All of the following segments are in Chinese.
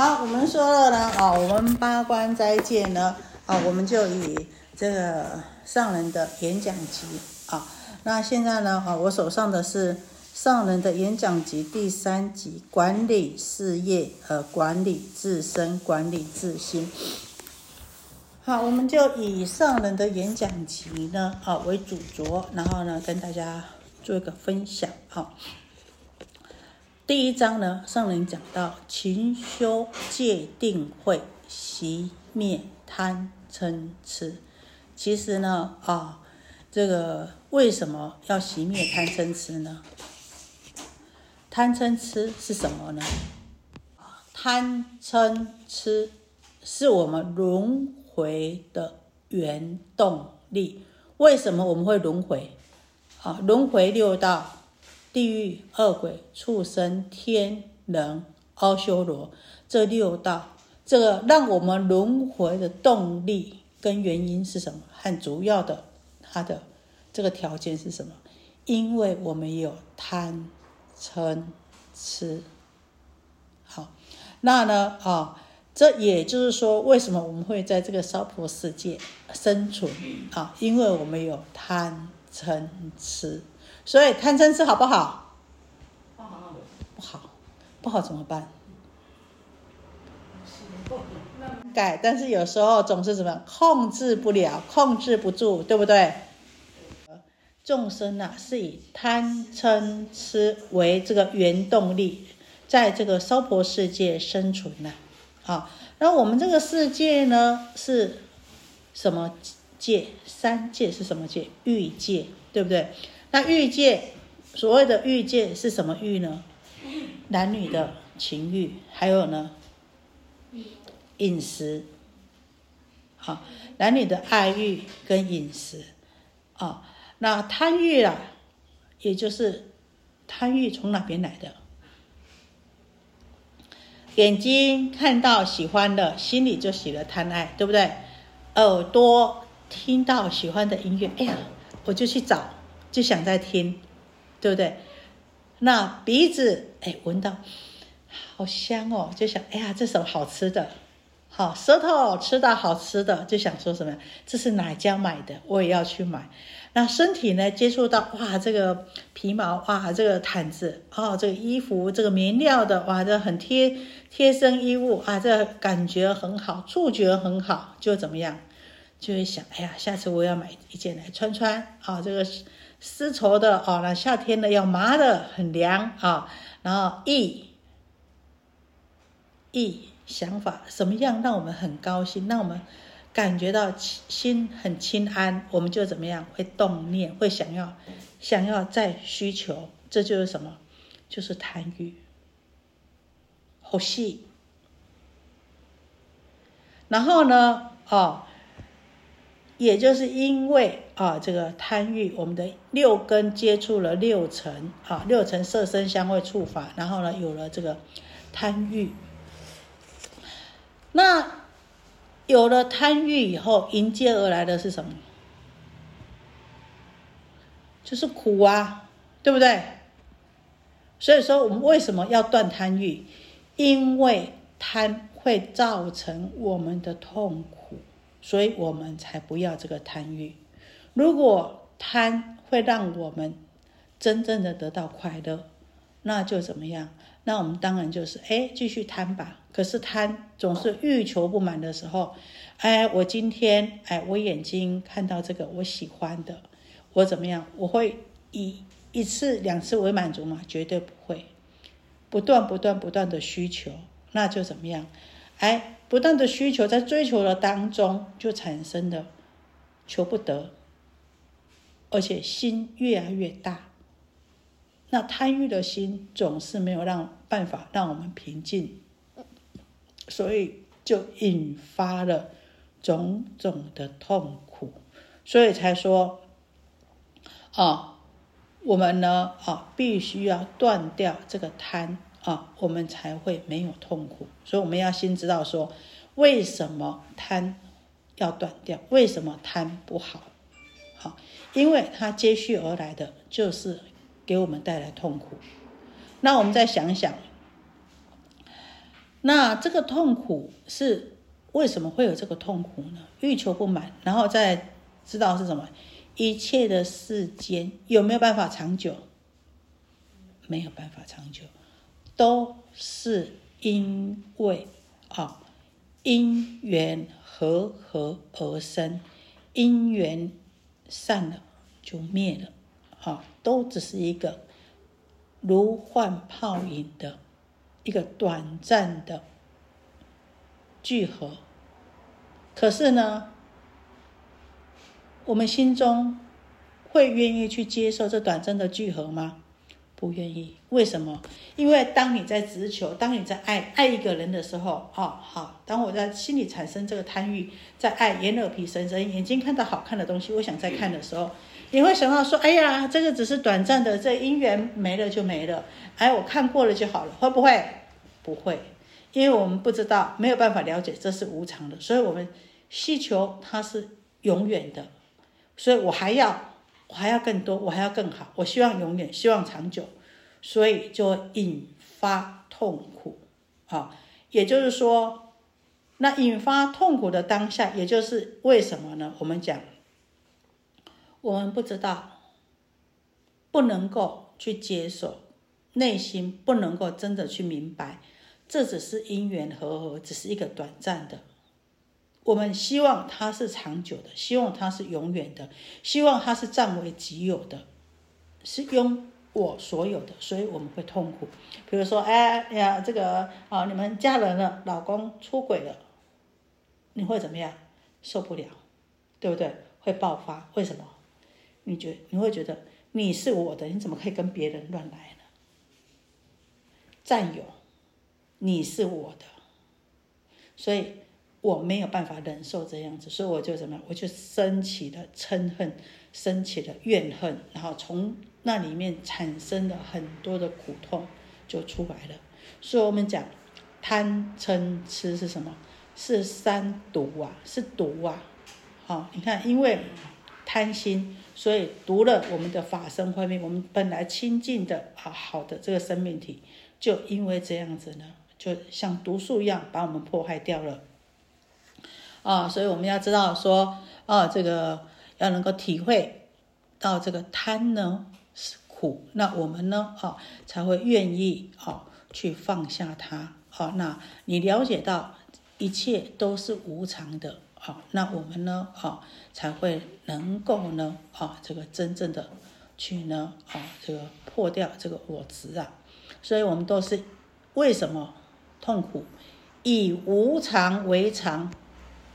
好，我们说了呢，啊，我们八关斋戒呢，啊，我们就以这个上人的演讲集啊，那现在呢，啊，我手上的是上人的演讲集第三集，管理事业，呃，管理自身，管理自心。好，我们就以上人的演讲集呢，啊为主着，然后呢，跟大家做一个分享，好。第一章呢，上人讲到勤修戒定慧，熄灭贪嗔痴。其实呢，啊，这个为什么要熄灭贪嗔痴呢？贪嗔痴是什么呢？贪嗔痴是我们轮回的原动力。为什么我们会轮回？啊，轮回六道。地狱、恶鬼、畜生、天人、阿修罗这六道，这个让我们轮回的动力跟原因是什么？很主要的它的这个条件是什么？因为我们有贪、嗔、痴。好，那呢？啊，这也就是说，为什么我们会在这个娑婆世界生存？啊，因为我们有贪、嗔、痴。所以贪嗔痴好不好？不好，不好，不好怎么办？改，但是有时候总是怎么控制不了，控制不住，对不对？众生呐，是以贪嗔痴为这个原动力，在这个娑婆世界生存呐。好，那我们这个世界呢，是什么界？三界是什么界？欲界，对不对？那欲界，所谓的欲界是什么欲呢？男女的情欲，还有呢，饮食，好，男女的爱欲跟饮食，啊，那贪欲啊，也就是贪欲从哪边来的？眼睛看到喜欢的，心里就起了贪爱，对不对？耳朵听到喜欢的音乐，哎呀，我就去找。就想再听，对不对？那鼻子哎，闻到好香哦，就想哎呀，这什么好吃的？好，舌头吃到好吃的，就想说什么？这是哪家买的？我也要去买。那身体呢？接触到哇，这个皮毛哇，这个毯子哦，这个衣服，这个棉料的哇，这很贴贴身衣物啊，这感觉很好，触觉很好，就怎么样？就会想哎呀，下次我要买一件来穿穿啊，这个是。丝绸的哦，那夏天呢要麻的很凉啊，然后意意想法什么样让我们很高兴，让我们感觉到心很清安，我们就怎么样会动念，会想要想要再需求，这就是什么？就是贪欲，好细。然后呢，哦。也就是因为啊，这个贪欲，我们的六根接触了六尘啊，六尘色身香味触法，然后呢，有了这个贪欲。那有了贪欲以后，迎接而来的是什么？就是苦啊，对不对？所以说，我们为什么要断贪欲？因为贪会造成我们的痛苦。所以我们才不要这个贪欲。如果贪会让我们真正的得到快乐，那就怎么样？那我们当然就是哎，继续贪吧。可是贪总是欲求不满的时候，哎，我今天哎，我眼睛看到这个我喜欢的，我怎么样？我会以一次两次为满足吗？绝对不会。不断不断不断的需求，那就怎么样？哎。不断的需求，在追求的当中就产生的求不得，而且心越来越大。那贪欲的心总是没有让办法让我们平静，所以就引发了种种的痛苦，所以才说，啊，我们呢，啊，必须要断掉这个贪啊，我们才会没有痛苦。所以我们要先知道说，为什么贪要断掉？为什么贪不好？好，因为它接续而来的就是给我们带来痛苦。那我们再想想，那这个痛苦是为什么会有这个痛苦呢？欲求不满，然后再知道是什么？一切的世间有没有办法长久？没有办法长久，都是因为啊因缘和合而生，因缘散了就灭了，啊，都只是一个。如幻泡影的一个短暂的聚合，可是呢，我们心中会愿意去接受这短暂的聚合吗？不愿意。为什么？因为当你在直求，当你在爱爱一个人的时候，哦，好，当我在心里产生这个贪欲，在爱眼耳鼻舌身，眼睛看到好看的东西，我想再看的时候。你会想到说：“哎呀，这个只是短暂的，这姻缘没了就没了。哎，我看过了就好了，会不会？不会，因为我们不知道，没有办法了解这是无常的，所以我们希求它是永远的。所以我还要，我还要更多，我还要更好，我希望永远，希望长久，所以就引发痛苦。啊，也就是说，那引发痛苦的当下，也就是为什么呢？我们讲。”我们不知道，不能够去接受，内心不能够真的去明白，这只是因缘和合，只是一个短暂的。我们希望它是长久的，希望它是永远的，希望它是占为己有的，是拥我所有的，所以我们会痛苦。比如说，哎呀，这个啊，你们嫁人了，老公出轨了，你会怎么样？受不了，对不对？会爆发？为什么？你觉你会觉得你是我的，你怎么可以跟别人乱来呢？占有，你是我的，所以我没有办法忍受这样子，所以我就怎么，我就升起了嗔恨，升起了怨恨，然后从那里面产生了很多的苦痛就出来了。所以我们讲贪嗔痴是什么？是三毒啊，是毒啊！好，你看，因为贪心。所以毒了我们的法身慧命，我们本来清净的啊好的这个生命体，就因为这样子呢，就像毒素一样把我们破坏掉了。啊，所以我们要知道说，啊，这个要能够体会到这个贪呢是苦，那我们呢，啊，才会愿意啊去放下它。好，那你了解到一切都是无常的。好，那我们呢？啊，才会能够呢？啊，这个真正的去呢？啊，这个破掉这个我执啊。所以，我们都是为什么痛苦？以无常为常，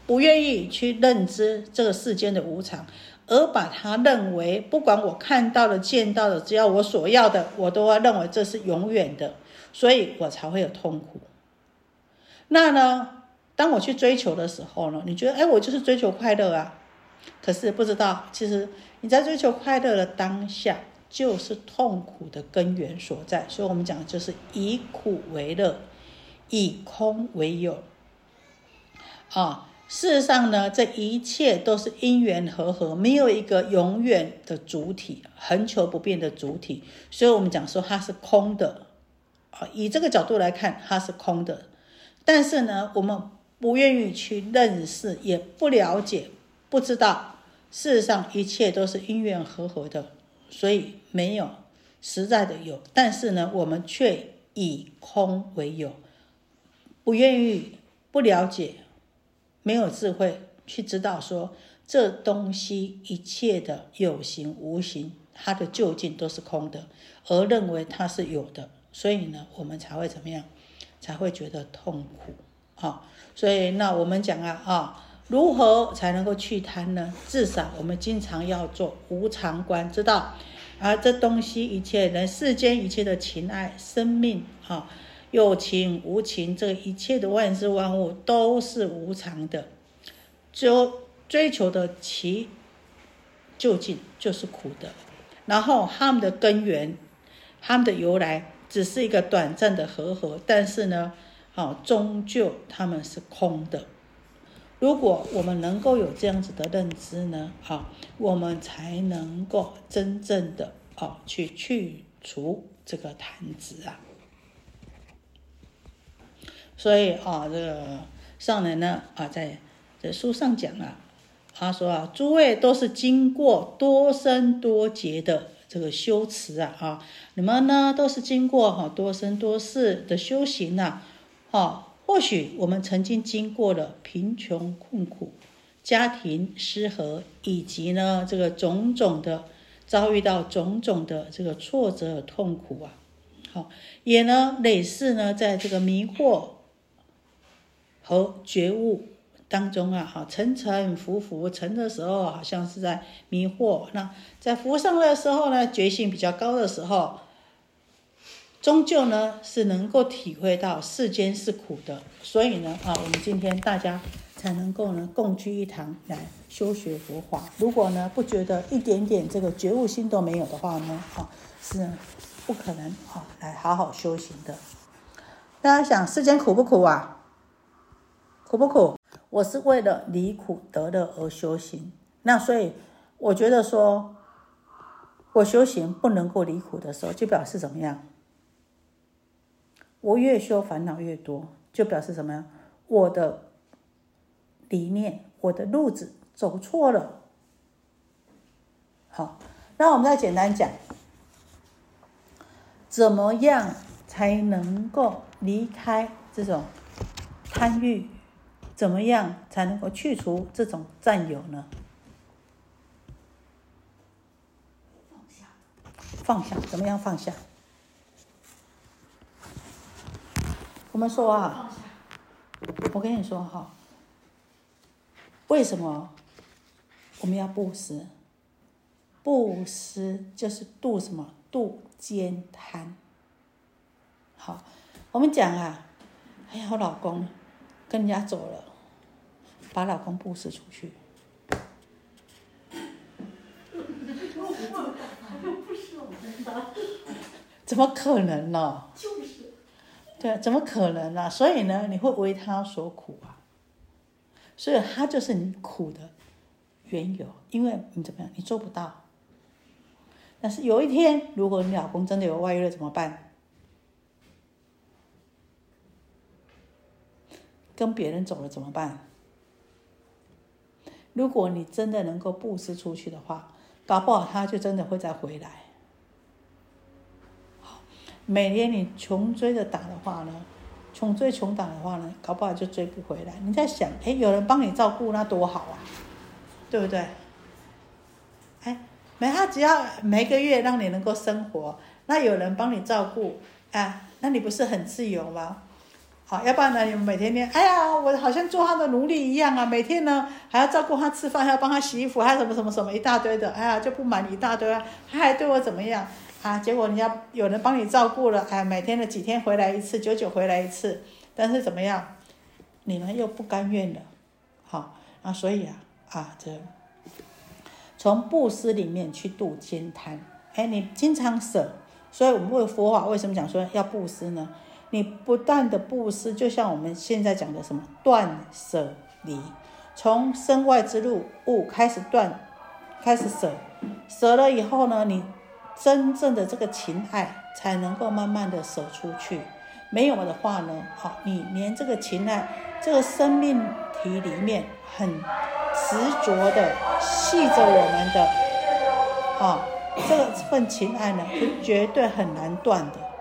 不愿意去认知这个世间的无常，而把它认为，不管我看到的、见到的，只要我所要的，我都要认为这是永远的，所以我才会有痛苦。那呢？当我去追求的时候呢，你觉得哎，我就是追求快乐啊，可是不知道，其实你在追求快乐的当下，就是痛苦的根源所在。所以，我们讲的就是以苦为乐，以空为有。啊，事实上呢，这一切都是因缘和合，没有一个永远的主体，恒久不变的主体。所以我们讲说它是空的。啊，以这个角度来看，它是空的。但是呢，我们。不愿意去认识，也不了解，不知道，事实上一切都是因缘和合的，所以没有实在的有。但是呢，我们却以空为有，不愿意，不了解，没有智慧去知道说这东西一切的有形无形，它的究竟都是空的，而认为它是有的，所以呢，我们才会怎么样，才会觉得痛苦。啊，所以那我们讲啊啊，如何才能够去贪呢？至少我们经常要做无常观，知道啊，这东西一切人世间一切的情爱、生命啊，有情无情，这一切的万事万物都是无常的，就追求的其究竟就是苦的。然后他们的根源，他们的由来，只是一个短暂的和合，但是呢，啊，终究他们是空的。如果我们能够有这样子的认知呢，啊，我们才能够真正的啊去去除这个贪执啊。所以啊，这个上人呢啊，在这书上讲啊，他说啊，诸位都是经过多生多劫的这个修持啊，啊，你们呢都是经过哈多生多世的修行呐，啊，或许我们曾经经过了贫穷困苦、家庭失和，以及呢这个种种的遭遇到种种的这个挫折和痛苦啊，好，也呢类似呢在这个迷惑。和觉悟当中啊，哈，沉沉浮浮，沉的时候好像是在迷惑；那在浮上的时候呢，觉性比较高的时候，终究呢是能够体会到世间是苦的。所以呢，啊，我们今天大家才能够呢共聚一堂来修学佛法。如果呢不觉得一点点这个觉悟心都没有的话呢，啊，是不可能啊来好好修行的。大家想，世间苦不苦啊？苦不苦？我是为了离苦得乐而修行。那所以我觉得说，我修行不能够离苦的时候，就表示怎么样？我越修烦恼越多，就表示什么样？我的理念，我的路子走错了。好，那我们再简单讲，怎么样才能够离开这种贪欲？怎么样才能够去除这种占有呢？放下，放下，怎么样放下？我们说啊，我跟你说哈，为什么我们要布施？布施就是度什么？度奸贪。好，我们讲啊，哎呀，我老公。跟人家走了，把老公布施出去，怎么可能呢？就是，对，怎么可能呢？所以呢，你会为他所苦啊，所以他就是你苦的缘由，因为你怎么样，你做不到。但是有一天，如果你老公真的有外遇了，怎么办？跟别人走了怎么办？如果你真的能够布施出去的话，搞不好他就真的会再回来。好，每年你穷追着打的话呢，穷追穷打的话呢，搞不好就追不回来。你在想，哎，有人帮你照顾那多好啊，对不对？哎，每他只要每个月让你能够生活，那有人帮你照顾，哎，那你不是很自由吗？好，要不然呢？你们每天念？哎呀，我好像做他的奴隶一样啊！每天呢还要照顾他吃饭，还要帮他洗衣服，还有什么什么什么一大堆的。哎呀，就不满一大堆啊！他还对我怎么样啊？结果人家有人帮你照顾了，哎，每天的几天回来一次，久久回来一次，但是怎么样？你呢又不甘愿了，好啊，所以啊啊，这从布施里面去度兼贪。哎，你经常舍，所以我们为佛法为什么讲说要布施呢？你不断的布施，就像我们现在讲的什么断舍离，从身外之路物开始断，开始舍，舍了以后呢，你真正的这个情爱才能够慢慢的舍出去。没有的话呢，好，你连这个情爱，这个生命体里面很执着的系着我们的，啊，这份情爱呢，是绝对很难断的。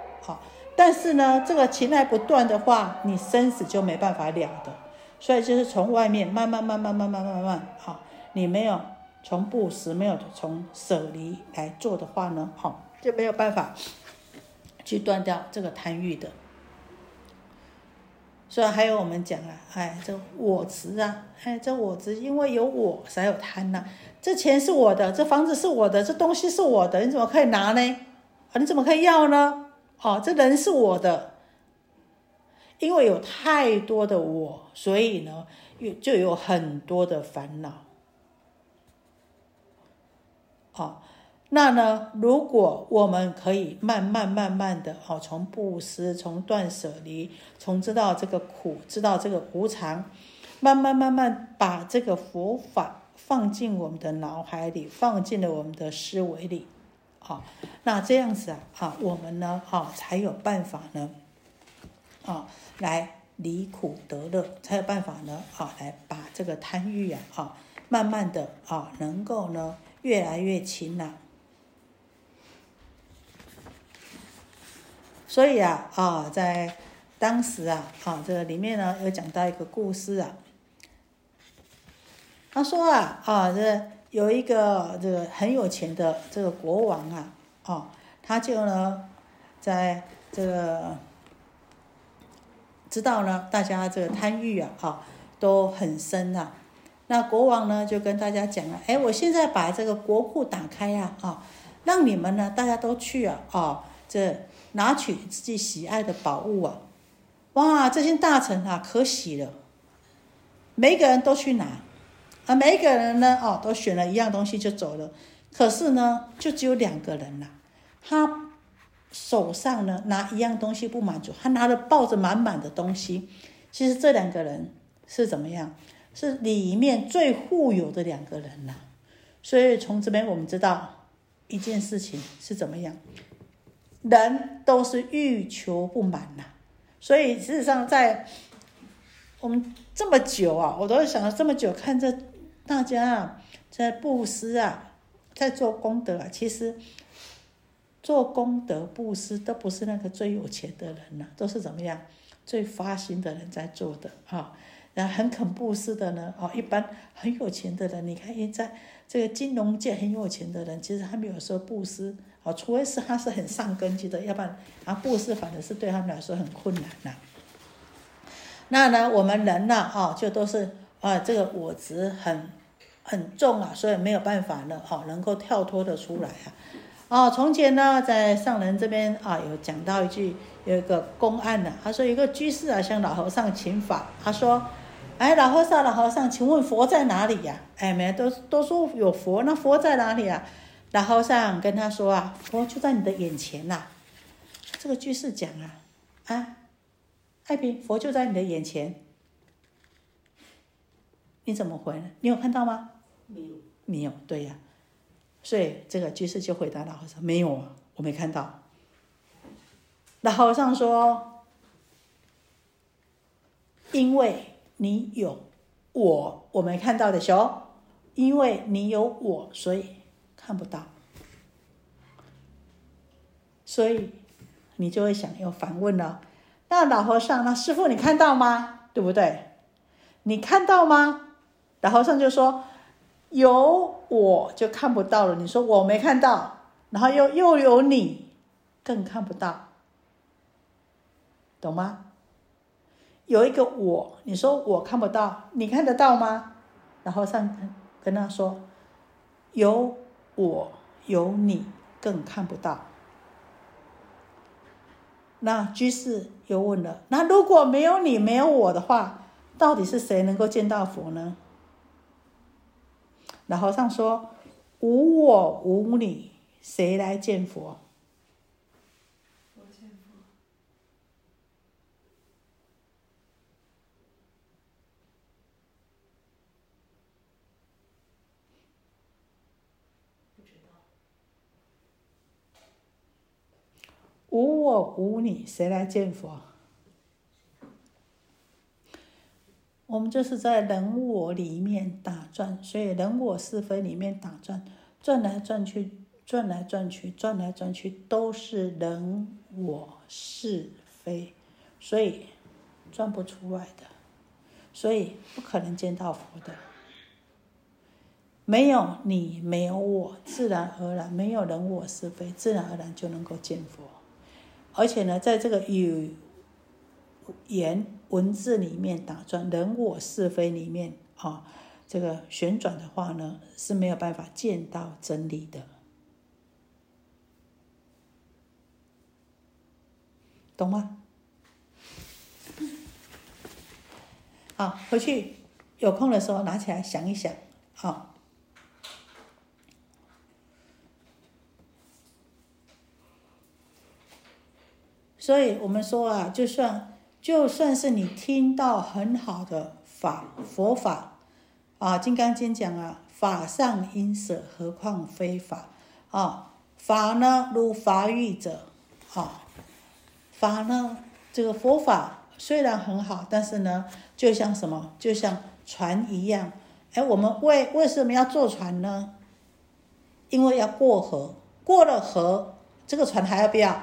但是呢，这个情爱不断的话，你生死就没办法了的。所以就是从外面慢慢慢慢慢慢慢慢，好，你没有从布施，没有从舍离来做的话呢，好，就没有办法去断掉这个贪欲的。所以还有我们讲啊，哎，这我执啊，哎，这我执，因为有我才有贪呐。这钱是我的，这房子是我的，这东西是我的，你怎么可以拿呢？啊，你怎么可以要呢？哦，这人是我的，因为有太多的我，所以呢，有就有很多的烦恼。哦，那呢，如果我们可以慢慢慢慢的哦，从布施，从断舍离，从知道这个苦，知道这个无常，慢慢慢慢把这个佛法放进我们的脑海里，放进了我们的思维里，啊，那这样子啊，啊，我们呢，啊，才有办法呢，啊，来离苦得乐，才有办法呢，啊，来把这个贪欲啊，啊，慢慢的啊，能够呢。越来越轻了，所以啊啊，在当时啊啊，这里面呢有讲到一个故事啊。他说啊啊，这有一个这个很有钱的这个国王啊哦，他就呢在这个知道呢，大家这个贪欲啊啊都很深啊。那国王呢，就跟大家讲了，哎，我现在把这个国库打开呀，啊，让你们呢，大家都去啊，啊，这拿取自己喜爱的宝物啊，哇，这些大臣啊，可喜了，每个人都去拿，啊，每一个人呢，哦，都选了一样东西就走了，可是呢，就只有两个人了，他手上呢拿一样东西不满足，他拿着抱着满满的东西，其实这两个人是怎么样？是里面最富有的两个人了，所以从这边我们知道一件事情是怎么样，人都是欲求不满呐，所以事实上在我们这么久啊，我都想了这么久，看这大家啊在布施啊，在做功德啊，其实做功德布施都不是那个最有钱的人呐，都是怎么样最发心的人在做的啊。那很肯布施的呢，哦，一般很有钱的人，你看现在这个金融界很有钱的人，其实他们有时候布施，哦，除非是他是很上根基的，要不然啊布施反而是对他们来说很困难呐。那呢，我们人呢，哦，就都是啊，这个我执很很重啊，所以没有办法呢，哦，能够跳脱的出来啊。哦，从前呢，在上人这边啊，有讲到一句，有一个公案呢，他说一个居士啊，向老和尚请法，他说。哎，老和尚，老和尚，请问佛在哪里呀？哎，没都都说有佛，那佛在哪里啊？老和尚跟他说啊，佛就在你的眼前呐。这个居士讲啊，啊，爱萍，佛就在你的眼前，你怎么回？你有看到吗？没有，没有，对呀。所以这个居士就回答老和尚，没有啊，我没看到。老和尚说，因为。你有我，我没看到的候，因为你有我，所以看不到，所以你就会想要反问了。那老和尚，那师傅你看到吗？对不对？你看到吗？然后上就说：有我就看不到了。你说我没看到，然后又又有你，更看不到，懂吗？有一个我，你说我看不到，你看得到吗？然后上跟他说，有我有你，更看不到。那居士又问了：那如果没有你没有我的话，到底是谁能够见到佛呢？老和尚说：无我无你，谁来见佛？无我无你，谁来见佛？我们就是在人我里面打转，所以人我是非里面打转，转来转去，转来转去，转来转去，都是人我是非，所以转不出来的，所以不可能见到佛的。没有你，没有我，自然而然没有人我是非，自然而然就能够见佛。而且呢，在这个语言文字里面打转，人我是非里面啊，这个旋转的话呢，是没有办法见到真理的，懂吗？好，回去有空的时候拿起来想一想，好。所以我们说啊，就算就算是你听到很好的法佛法，啊，《金刚经》讲啊，法上因舍，何况非法啊？法呢，如法语者，啊，法呢，这个佛法虽然很好，但是呢，就像什么，就像船一样。哎，我们为为什么要坐船呢？因为要过河，过了河，这个船还要不要？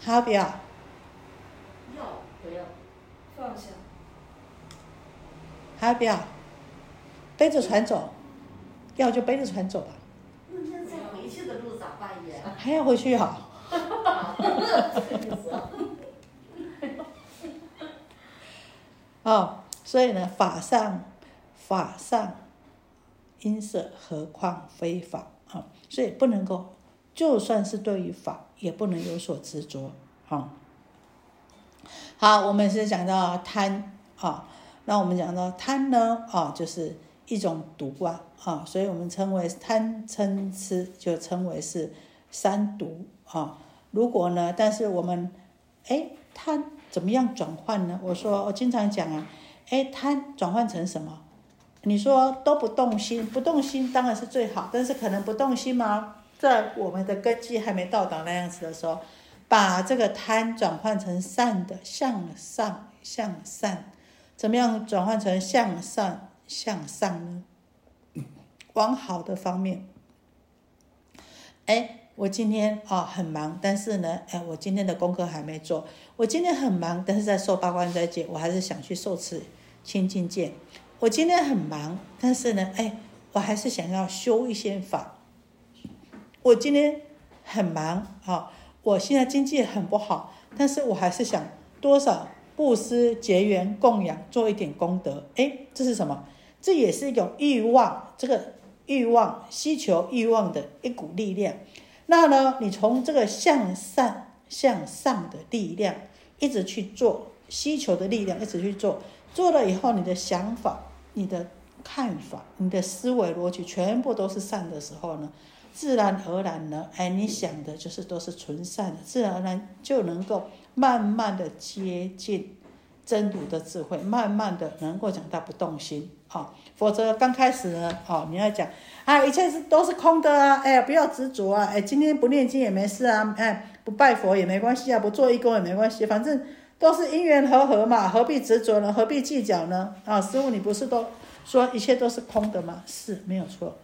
还要不要？放下。还要不要？背着船走，要就背着船走吧。那在回去的路咋办呀？还要回去哈。哦，所以呢，法上法上因色，何况非法啊？所以不能够，就算是对于法。也不能有所执着，哦。好，我们是讲到贪啊，那我们讲到贪呢，啊，就是一种毒啊，啊，所以我们称为贪嗔痴，就称为是三毒啊。如果呢，但是我们，哎，贪怎么样转换呢？我说我经常讲啊，哎，贪转换成什么？你说都不动心，不动心当然是最好，但是可能不动心吗？在我们的根基还没到达那样子的时候，把这个贪转换成善的向上向善，怎么样转换成向上向上呢？往好的方面。哎，我今天啊很忙，但是呢，哎，我今天的功课还没做。我今天很忙，但是在受八关斋戒，我还是想去受持清净戒。我今天很忙，但是呢，哎，我还是想要修一些法。我今天很忙啊，我现在经济很不好，但是我还是想多少布施、结缘、供养，做一点功德。哎，这是什么？这也是一种欲望，这个欲望、需求欲望的一股力量。那呢，你从这个向善向上的力量一直去做，需求的力量一直去做，做了以后，你的想法、你的看法、你的思维逻辑全部都是善的时候呢？自然而然呢，哎，你想的就是都是纯善的，自然而然就能够慢慢的接近真如的智慧，慢慢的能够讲到不动心啊。否则刚开始呢，哦，你要讲啊，一切是都是空的啊，哎，不要执着啊，哎，今天不念经也没事啊，哎，不拜佛也没关系啊，不做义工也没关系，反正都是因缘和合嘛，何必执着呢？何必计较呢？啊，师傅，你不是都说一切都是空的吗？是没有错。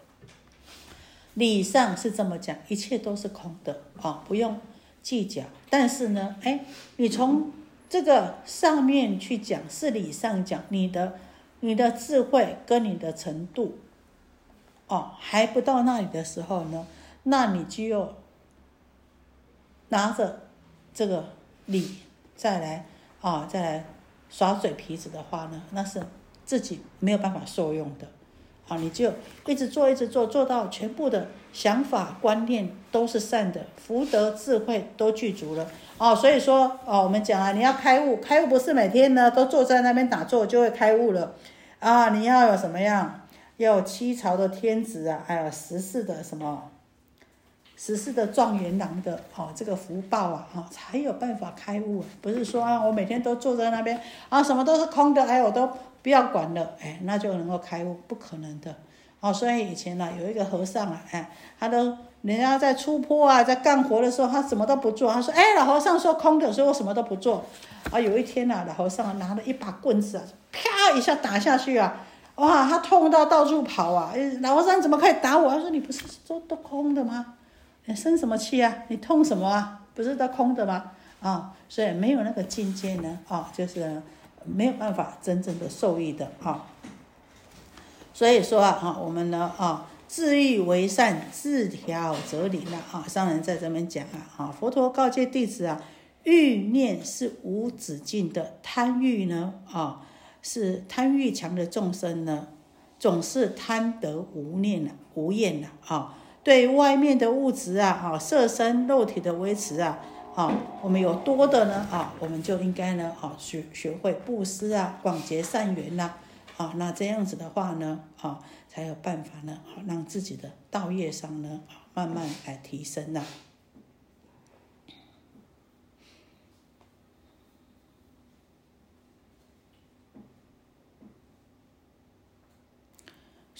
理上是这么讲，一切都是空的啊，不用计较。但是呢，哎，你从这个上面去讲，是理上讲，你的你的智慧跟你的程度，哦，还不到那里的时候呢，那你就要拿着这个理再来啊，再来耍嘴皮子的话呢，那是自己没有办法受用的。啊，你就一直做，一直做，做到全部的想法观念都是善的，福德智慧都具足了。哦，所以说，哦，我们讲啊，你要开悟，开悟不是每天呢都坐在那边打坐就会开悟了。啊，你要有什么样？要有七朝的天子啊，还有十四的什么，十四的状元郎的，哦，这个福报啊，哈，才有办法开悟。不是说啊，我每天都坐在那边啊，什么都是空的，哎，我都。不要管了，哎，那就能够开悟，不可能的，哦，所以以前呢，有一个和尚啊，哎，他都人家在出坡啊，在干活的时候，他什么都不做，他说，哎，老和尚说空的，所以我什么都不做，啊，有一天啊，老和尚拿了一把棍子啊，啪一下打下去啊，哇，他痛到到处跑啊，老和尚怎么可以打我？他说你不是说都空的吗？你生什么气啊？你痛什么啊？不是都空的吗？啊，所以没有那个境界呢，啊，就是。没有办法真正的受益的啊，所以说啊，我们呢啊，自欲为善，自调则理了啊。上人在这边讲啊，啊，佛陀告诫弟子啊，欲念是无止境的，贪欲呢啊，是贪欲强的众生呢，总是贪得无念了，无厌了啊。对外面的物质啊，啊，色身肉体的维持啊，啊，我们有多的呢啊，我们就应该呢啊学学会布施啊，广结善缘呐，啊，那这样子的话呢啊，才有办法呢，啊，让自己的道业上呢啊慢慢来提升呐。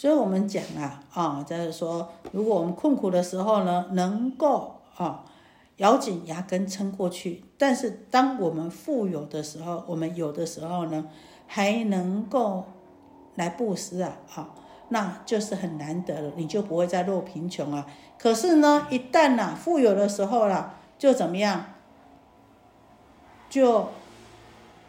所以我们讲啊啊，就是说，如果我们困苦的时候呢，能够啊。咬紧牙根撑过去，但是当我们富有的时候，我们有的时候呢，还能够来布施啊，好，那就是很难得了，你就不会再落贫穷啊。可是呢，一旦呐富有的时候啦，就怎么样，就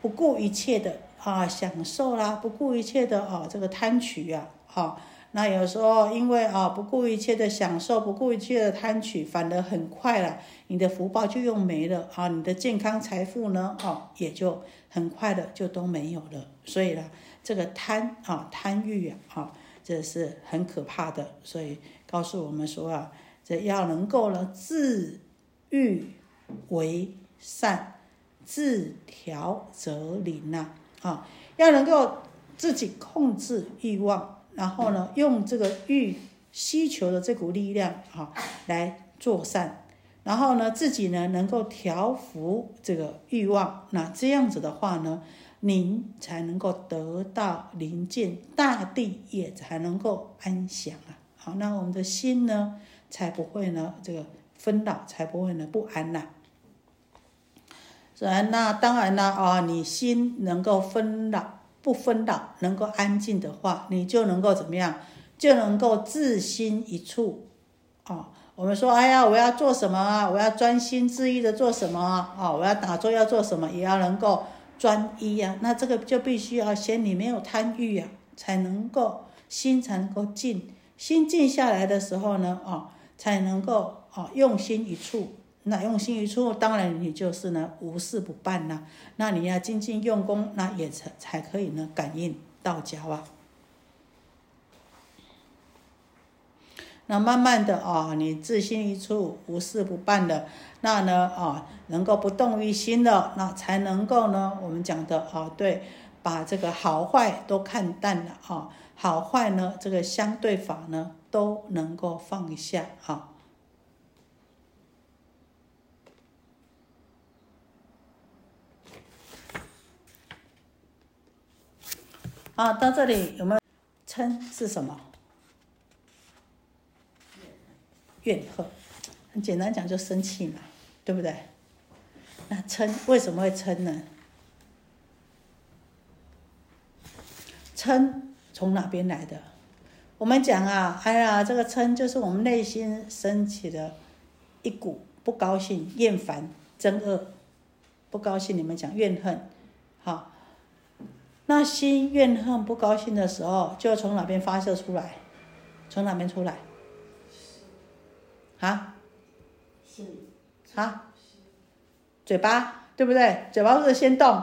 不顾一切的啊享受啦，不顾一切的啊这个贪取呀，哈。那有时候因为啊不顾一切的享受，不顾一切的贪取，反而很快了，你的福报就用没了啊，你的健康财富呢，哦也就很快的就都没有了。所以呢，这个贪啊贪欲啊，啊这是很可怕的。所以告诉我们说啊，这要能够呢自欲为善，自调则灵呐，啊要能够自己控制欲望。然后呢，用这个欲需求的这股力量啊，来做善，然后呢，自己呢能够调伏这个欲望，那这样子的话呢，您才能够得到宁静大地，也才能够安详啊。好，那我们的心呢，才不会呢这个纷扰，才不会呢不安呐。是啊，那当然呢啊，你心能够纷扰。不分道，能够安静的话，你就能够怎么样？就能够自心一处，啊，我们说，哎呀，我要做什么啊？我要专心致意的做什么啊？哦我要打坐要做什么，也要能够专一呀。那这个就必须要先你没有贪欲呀，才能够心才能够静。心静下来的时候呢，啊，才能够啊用心一处。那用心一处，当然你就是呢无事不办呐。那你要精进用功，那也才才可以呢感应道交啊。那慢慢的啊，你自心一处，无事不办的，那呢啊，能够不动于心的，那才能够呢，我们讲的啊，对，把这个好坏都看淡了啊，好坏呢，这个相对法呢，都能够放下啊。啊，到这里有没有嗔是什么？怨恨，很简单讲就生气嘛，对不对？那嗔为什么会嗔呢？嗔从哪边来的？我们讲啊，哎呀，这个嗔就是我们内心升起的一股不高兴、厌烦、憎恶，不高兴，你们讲怨恨，好。那心怨恨不高兴的时候，就从哪边发射出来？从哪边出来？啊？啊？嘴巴对不对？嘴巴是先动，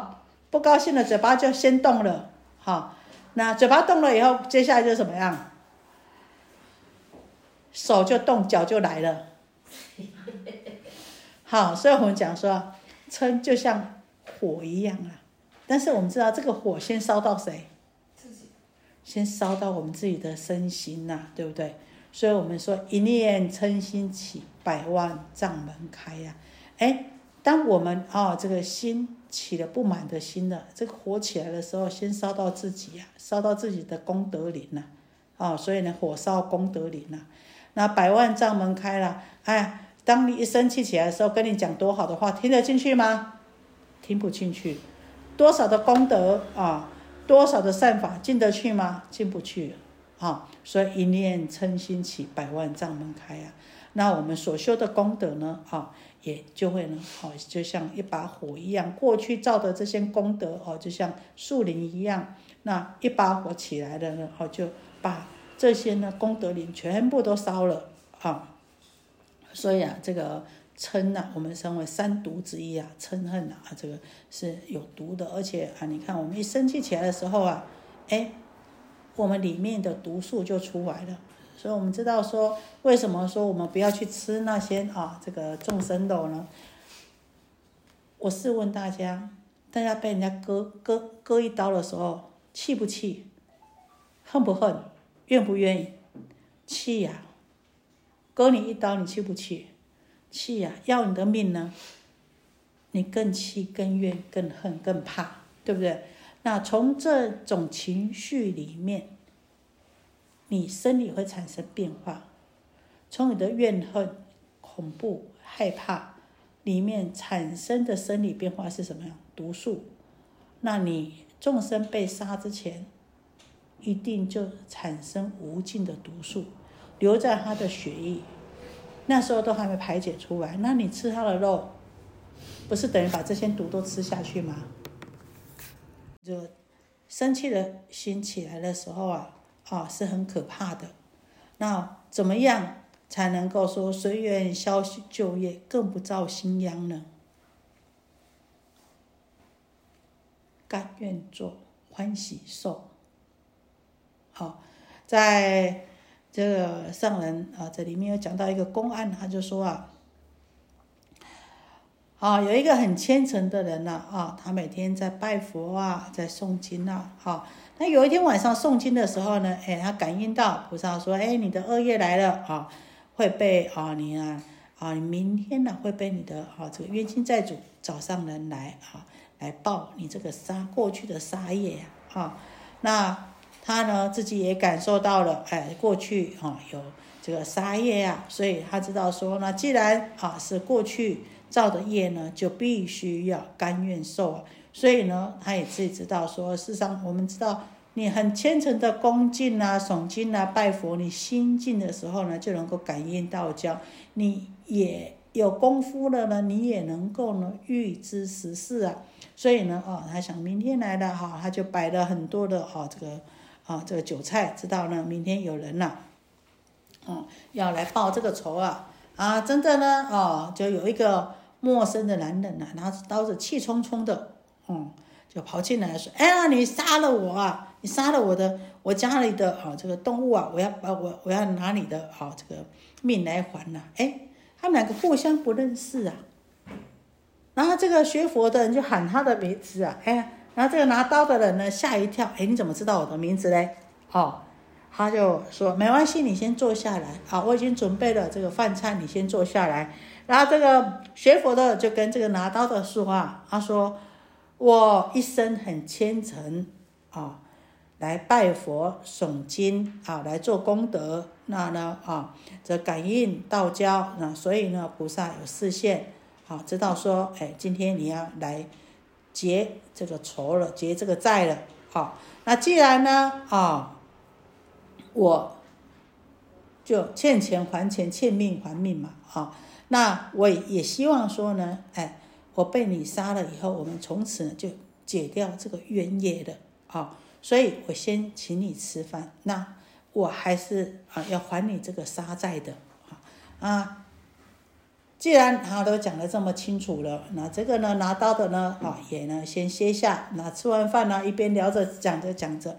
不高兴的嘴巴就先动了。好，那嘴巴动了以后，接下来就怎么样？手就动，脚就来了。好，所以我们讲说，嗔就像火一样啊。但是我们知道，这个火先烧到谁？自己。先烧到我们自己的身心呐，对不对？所以我们说，一念嗔心起，百万障门开呀。哎，当我们啊这个心起了不满的心了，这个火起来的时候，先烧到自己呀，烧到自己的功德林呐。啊，所以呢，火烧功德林呐。那百万障门开了，哎，当你一生气起来的时候，跟你讲多好的话，听得进去吗？听不进去。多少的功德啊，多少的善法进得去吗？进不去啊！所以一念嗔心起，百万障门开啊。那我们所修的功德呢，啊，也就会呢，好，就像一把火一样，过去造的这些功德哦，就像树林一样，那一把火起来了呢，哦，就把这些呢功德林全部都烧了啊。所以啊，这个。嗔呐，我们称为三毒之一啊，嗔恨呐啊，这个是有毒的，而且啊，你看我们一生气起来的时候啊，哎，我们里面的毒素就出来了。所以我们知道说，为什么说我们不要去吃那些啊这个众生肉呢？我试问大家，大家被人家割割割一刀的时候，气不气？恨不恨？愿不愿意？气呀！割你一刀，你气不气？气呀！要你的命呢？你更气、更怨、更恨、更怕，对不对？那从这种情绪里面，你生理会产生变化。从你的怨恨、恐怖、害怕里面产生的生理变化是什么样？毒素。那你众生被杀之前。一定就产生无尽的毒素，留在他的血液，那时候都还没排解出来。那你吃他的肉，不是等于把这些毒都吃下去吗？就生气的心起来的时候啊，啊是很可怕的。那怎么样才能够说随缘消旧业，更不造新殃呢？甘愿做，欢喜受。好，在这个上人啊，这里面有讲到一个公案，他就说啊，啊，有一个很虔诚的人呢，啊，他每天在拜佛啊，在诵经啊，好，那有一天晚上诵经的时候呢，哎，他感应到菩萨说，哎，你的恶业来了啊，会被啊你啊啊，你明天呢会被你的啊这个冤亲债主找上门来啊，来报你这个杀过去的杀业呀，啊，那。他呢自己也感受到了，哎，过去啊有这个杀业啊，所以他知道说，那既然啊是过去造的业呢，就必须要甘愿受啊。所以呢，他也自己知道说，事实上我们知道，你很虔诚的恭敬啊、诵经啊、拜佛，你心静的时候呢，就能够感应道教。你也有功夫了呢，你也能够呢预知时事啊。所以呢，哦，他想明天来了哈，他就摆了很多的哦这个。啊，这个韭菜知道呢，明天有人了，哦，要来报这个仇啊！啊，真的呢，哦，就有一个陌生的男人呐，拿着刀子，气冲冲的，嗯，就跑进来说：“哎呀，你杀了我啊！你杀了我的我家里的啊这个动物啊！我要把我我要拿你的啊这个命来还呐！”哎，他们两个互相不认识啊，然后这个学佛的人就喊他的名字啊，哎。然后这个拿刀的人呢吓一跳，哎，你怎么知道我的名字嘞？哦，他就说没关系，你先坐下来啊，我已经准备了这个饭菜，你先坐下来。然后这个学佛的就跟这个拿刀的说话，他说我一生很虔诚啊，来拜佛诵经啊，来做功德。那呢啊，这感应道交，那所以呢菩萨有视线，好知道说，哎，今天你要来。结这个仇了，结这个债了，好，那既然呢，啊，我就欠钱还钱，欠命还命嘛，啊，那我也希望说呢，哎，我被你杀了以后，我们从此就解掉这个冤业的，啊，所以我先请你吃饭，那我还是啊要还你这个杀债的，啊，啊。既然他都讲得这么清楚了，那这个呢，拿刀的呢，啊，也呢先歇下。那吃完饭呢，一边聊着讲着讲着，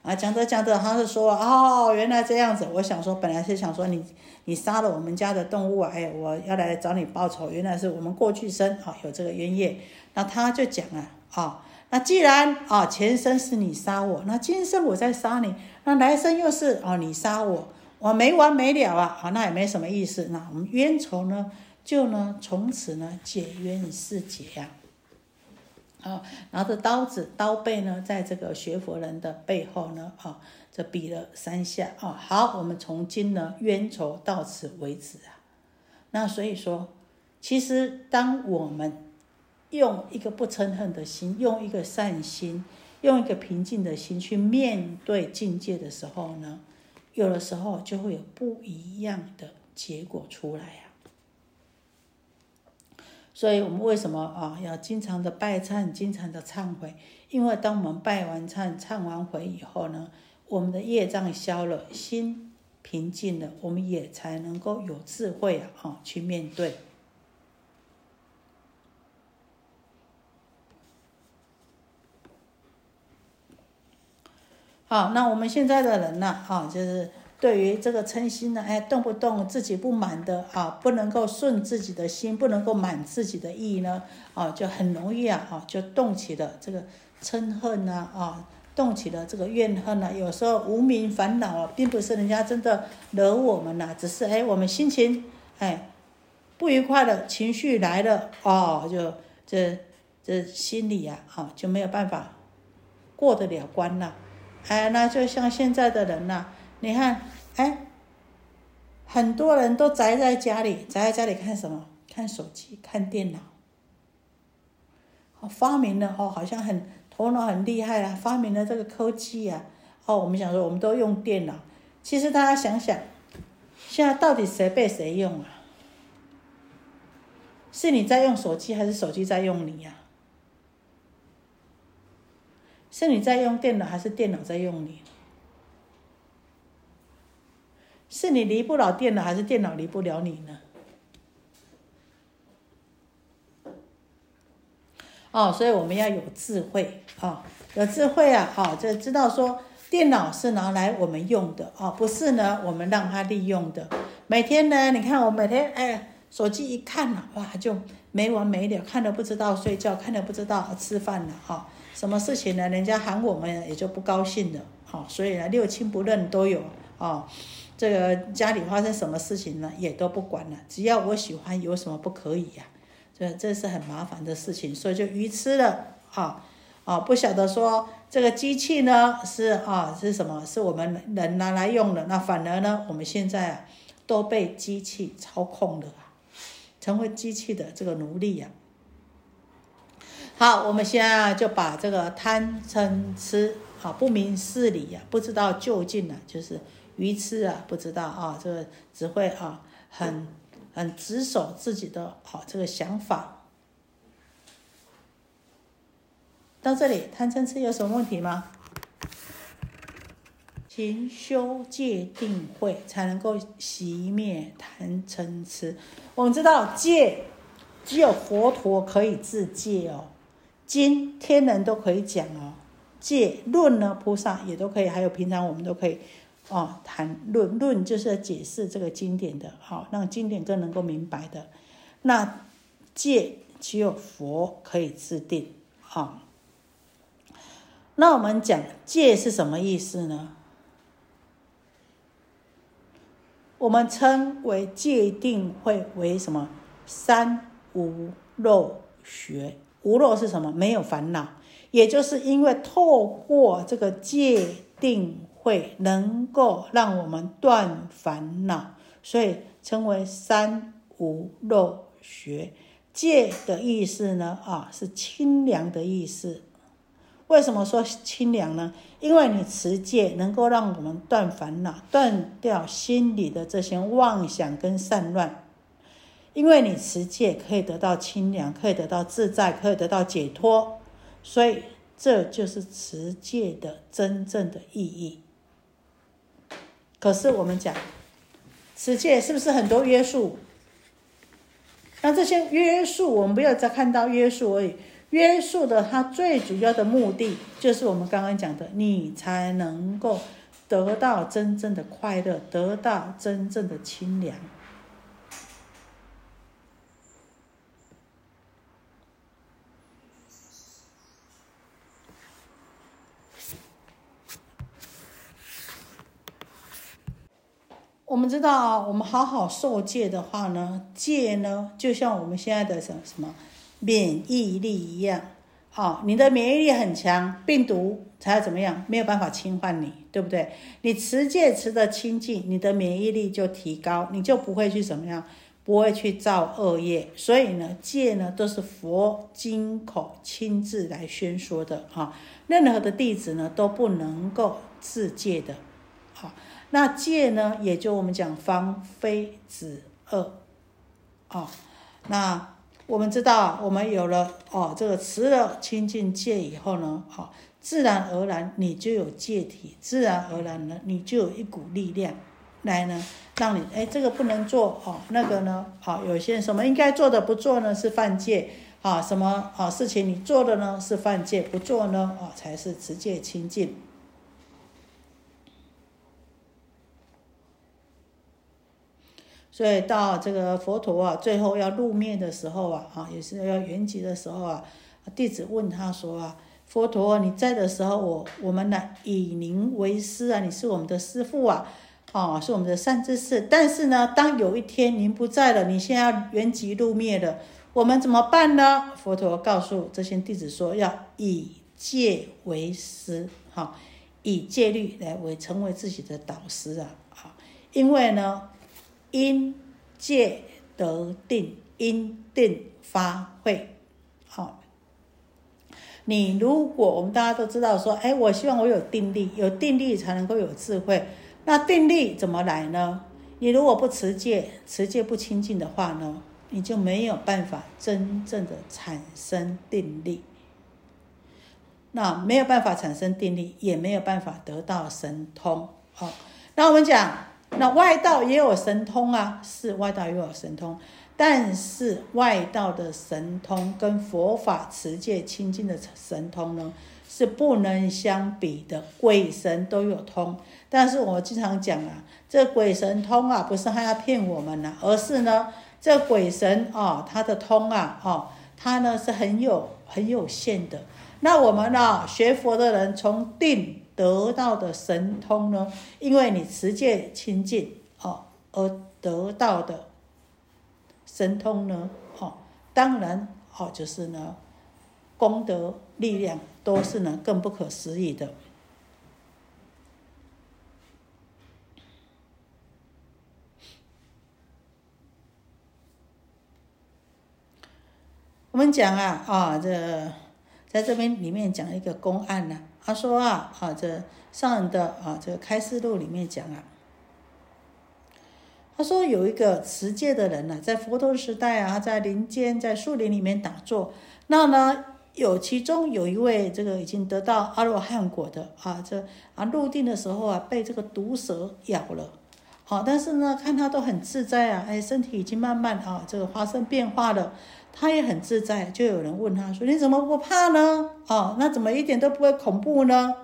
啊，讲着讲着，他是说，哦，原来这样子。我想说，本来是想说你你杀了我们家的动物啊，哎，我要来找你报仇。原来是我们过去生啊有这个冤业。那他就讲啊，啊，那既然啊前生是你杀我，那今生我再杀你，那来生又是啊你杀我，我没完没了啊，啊，那也没什么意思。那我们冤仇呢？就呢，从此呢，解冤释结呀。啊，拿着刀子，刀背呢，在这个学佛人的背后呢，啊，这比了三下啊。好，我们从今呢，冤仇到此为止啊。那所以说，其实当我们用一个不嗔恨的心，用一个善心，用一个平静的心去面对境界的时候呢，有的时候就会有不一样的结果出来呀。所以我们为什么啊要经常的拜忏，经常的忏悔？因为当我们拜完忏、忏完悔以后呢，我们的业障消了，心平静了，我们也才能够有智慧啊，哈，去面对。好，那我们现在的人呢，哈，就是对于这个嗔心呢，哎，动不动自己不满的啊，不能够顺自己的心，不能够满自己的意呢，啊，就很容易啊，啊，就动起了这个嗔恨呐，啊，动起了这个怨恨呐。有时候无名烦恼啊，并不是人家真的惹我们呐，只是哎，我们心情哎不愉快的情绪来了，哦，就这这心里呀，啊，就没有办法过得了关了。哎，那就像现在的人呐，你看，哎，很多人都宅在家里，宅在家里看什么？看手机，看电脑。发明了哦，好像很头脑很厉害啊，发明了这个科技啊。哦，我们想说，我们都用电脑，其实大家想想，现在到底谁被谁用啊？是你在用手机，还是手机在用你呀？是你在用电脑，还是电脑在用你？是你离不了电脑，还是电脑离不了你呢？哦，所以我们要有智慧啊，有智慧啊，好，就知道说电脑是拿来我们用的啊，不是呢我们让它利用的。每天呢，你看我每天哎，手机一看了，哇，就没完没了，看了不知道睡觉，看了不知道吃饭了哈。什么事情呢？人家喊我们也就不高兴了，好，所以呢六亲不认都有啊。这个家里发生什么事情呢，也都不管了。只要我喜欢，有什么不可以呀？这这是很麻烦的事情，所以就愚痴了啊啊！不晓得说这个机器呢是啊是什么？是我们人拿来用的，那反而呢，我们现在啊都被机器操控了，成为机器的这个奴隶呀。好，我们现在就把这个贪嗔痴啊，不明事理呀，不知道究竟呢，就是愚痴啊，不知道啊，这个只会啊，很很执守自己的好这个想法。到这里，贪嗔痴有什么问题吗？勤修戒定慧，才能够熄灭贪嗔痴。我们知道戒，只有佛陀可以自戒哦。经天人都可以讲哦，戒论呢，菩萨也都可以，还有平常我们都可以哦谈论论，就是解释这个经典的，好让经典更能够明白的。那戒只有佛可以制定，好。那我们讲戒是什么意思呢？我们称为戒定慧为什么？三无漏学。无漏是什么？没有烦恼，也就是因为透过这个戒定慧，能够让我们断烦恼，所以称为三无漏学。戒的意思呢？啊，是清凉的意思。为什么说清凉呢？因为你持戒，能够让我们断烦恼，断掉心里的这些妄想跟散乱。因为你持戒可以得到清凉，可以得到自在，可以得到解脱，所以这就是持戒的真正的意义。可是我们讲持戒是不是很多约束？那这些约束，我们不要再看到约束而已。约束的它最主要的目的，就是我们刚刚讲的，你才能够得到真正的快乐，得到真正的清凉。我们知道，我们好好受戒的话呢，戒呢就像我们现在的什什么免疫力一样，好，你的免疫力很强，病毒才怎么样，没有办法侵犯你，对不对？你持戒持的清净，你的免疫力就提高，你就不会去怎么样，不会去造恶业。所以呢，戒呢都是佛经口亲自来宣说的啊，任何的弟子呢都不能够自戒的，好。那戒呢，也就我们讲方非止恶，哦，那我们知道，我们有了哦，这个持了清净戒以后呢，哦，自然而然你就有戒体，自然而然呢，你就有一股力量来呢，让你哎，这个不能做哦，那个呢，好，有些什么应该做的不做呢，是犯戒啊，什么啊事情你做的呢是犯戒，不做呢啊才是持戒清净。所以到这个佛陀啊，最后要入灭的时候啊，啊，也是要圆寂的时候啊，弟子问他说啊，佛陀你在的时候，我我们呢以您为师啊，你是我们的师父啊，啊，是我们的善知识。但是呢，当有一天您不在了，你现在要圆寂入灭了，我们怎么办呢？佛陀告诉这些弟子说，要以戒为师，哈，以戒律来为成为自己的导师啊，啊，因为呢。因戒得定，因定发慧。好，你如果我们大家都知道说，哎，我希望我有定力，有定力才能够有智慧。那定力怎么来呢？你如果不持戒，持戒不清净的话呢，你就没有办法真正的产生定力。那没有办法产生定力，也没有办法得到神通。好，那我们讲。那外道也有神通啊，是外道也有神通，但是外道的神通跟佛法持戒清净的神通呢，是不能相比的。鬼神都有通，但是我经常讲啊，这鬼神通啊，不是他要骗我们呐，而是呢，这鬼神啊，他的通啊，哦，他呢是很有很有限的。那我们呢，学佛的人从定。得到的神通呢？因为你持戒清净哦，而得到的神通呢，哦，当然哦，就是呢，功德力量都是呢更不可思议的。我们讲啊啊，这在这边里面讲一个公案呢。他说啊啊，这上人的啊这个开示录里面讲啊，他说有一个持戒的人呢，在佛陀时代啊，在林间在树林里面打坐，那呢有其中有一位这个已经得到阿罗汉果的啊，这啊入定的时候啊，被这个毒蛇咬了，好，但是呢看他都很自在啊，哎，身体已经慢慢啊这个发生变化了。他也很自在，就有人问他说：“你怎么不怕呢？哦，那怎么一点都不会恐怖呢？”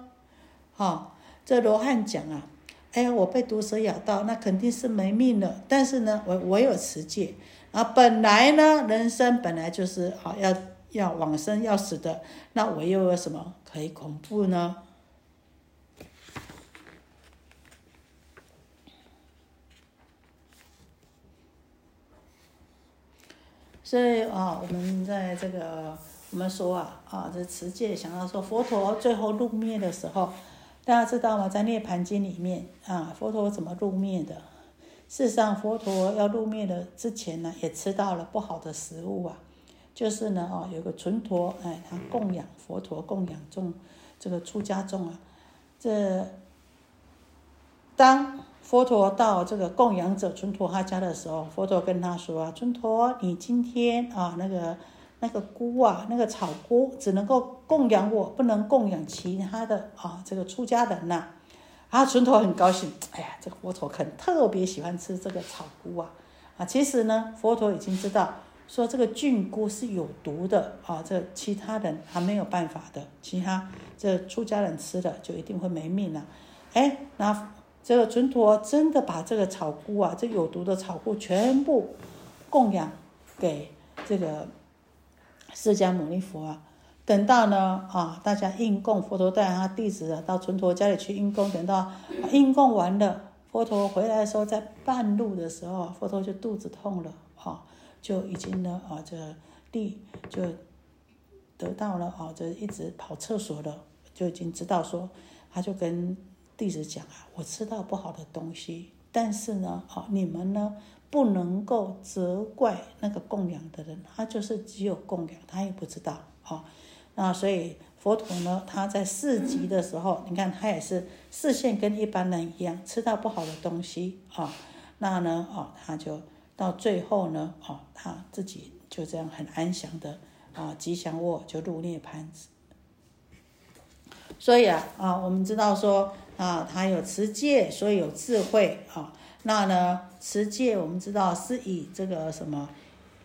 哦，这罗汉讲啊，哎，我被毒蛇咬到，那肯定是没命了。但是呢，我我有持戒啊，本来呢，人生本来就是啊，要要往生要死的，那我又有什么可以恐怖呢？所以啊，我们在这个我们说啊啊，这持戒想要说佛陀最后入灭的时候，大家知道吗？在《涅盘经》里面啊，佛陀怎么入灭的？事实上，佛陀要入灭的之前呢，也吃到了不好的食物啊。就是呢，哦，有个纯陀，哎，他供养佛陀，供养众这个出家众啊，这当。佛陀到这个供养者尊陀他家的时候，佛陀跟他说啊：“尊陀，你今天啊，那个那个菇啊，那个草菇只能够供养我，不能供养其他的啊，这个出家人呐。”啊，尊陀很高兴，哎呀，这个佛陀肯特别喜欢吃这个草菇啊。啊，其实呢，佛陀已经知道说这个菌菇是有毒的啊，这其他人还没有办法的，其他这出家人吃了就一定会没命了。哎，那。这个纯陀真的把这个草菇啊，这有毒的草菇全部供养给这个释迦牟尼佛啊。等到呢啊，大家应供，佛陀带他弟子啊到纯陀家里去应供。等到应供完了，佛陀回来的时候，在半路的时候，佛陀就肚子痛了啊，就已经呢啊，这地就得到了啊，这一直跑厕所了，就已经知道说，他就跟。弟子讲啊，我吃到不好的东西，但是呢，好你们呢不能够责怪那个供养的人，他就是只有供养，他也不知道，好，那所以佛陀呢，他在四级的时候，你看他也是视线跟一般人一样，吃到不好的东西啊，那呢，哦，他就到最后呢，哦，他自己就这样很安详的啊，吉祥卧就入涅槃。所以啊，啊，我们知道说。啊，他有持戒，所以有智慧啊。那呢，持戒我们知道是以这个什么，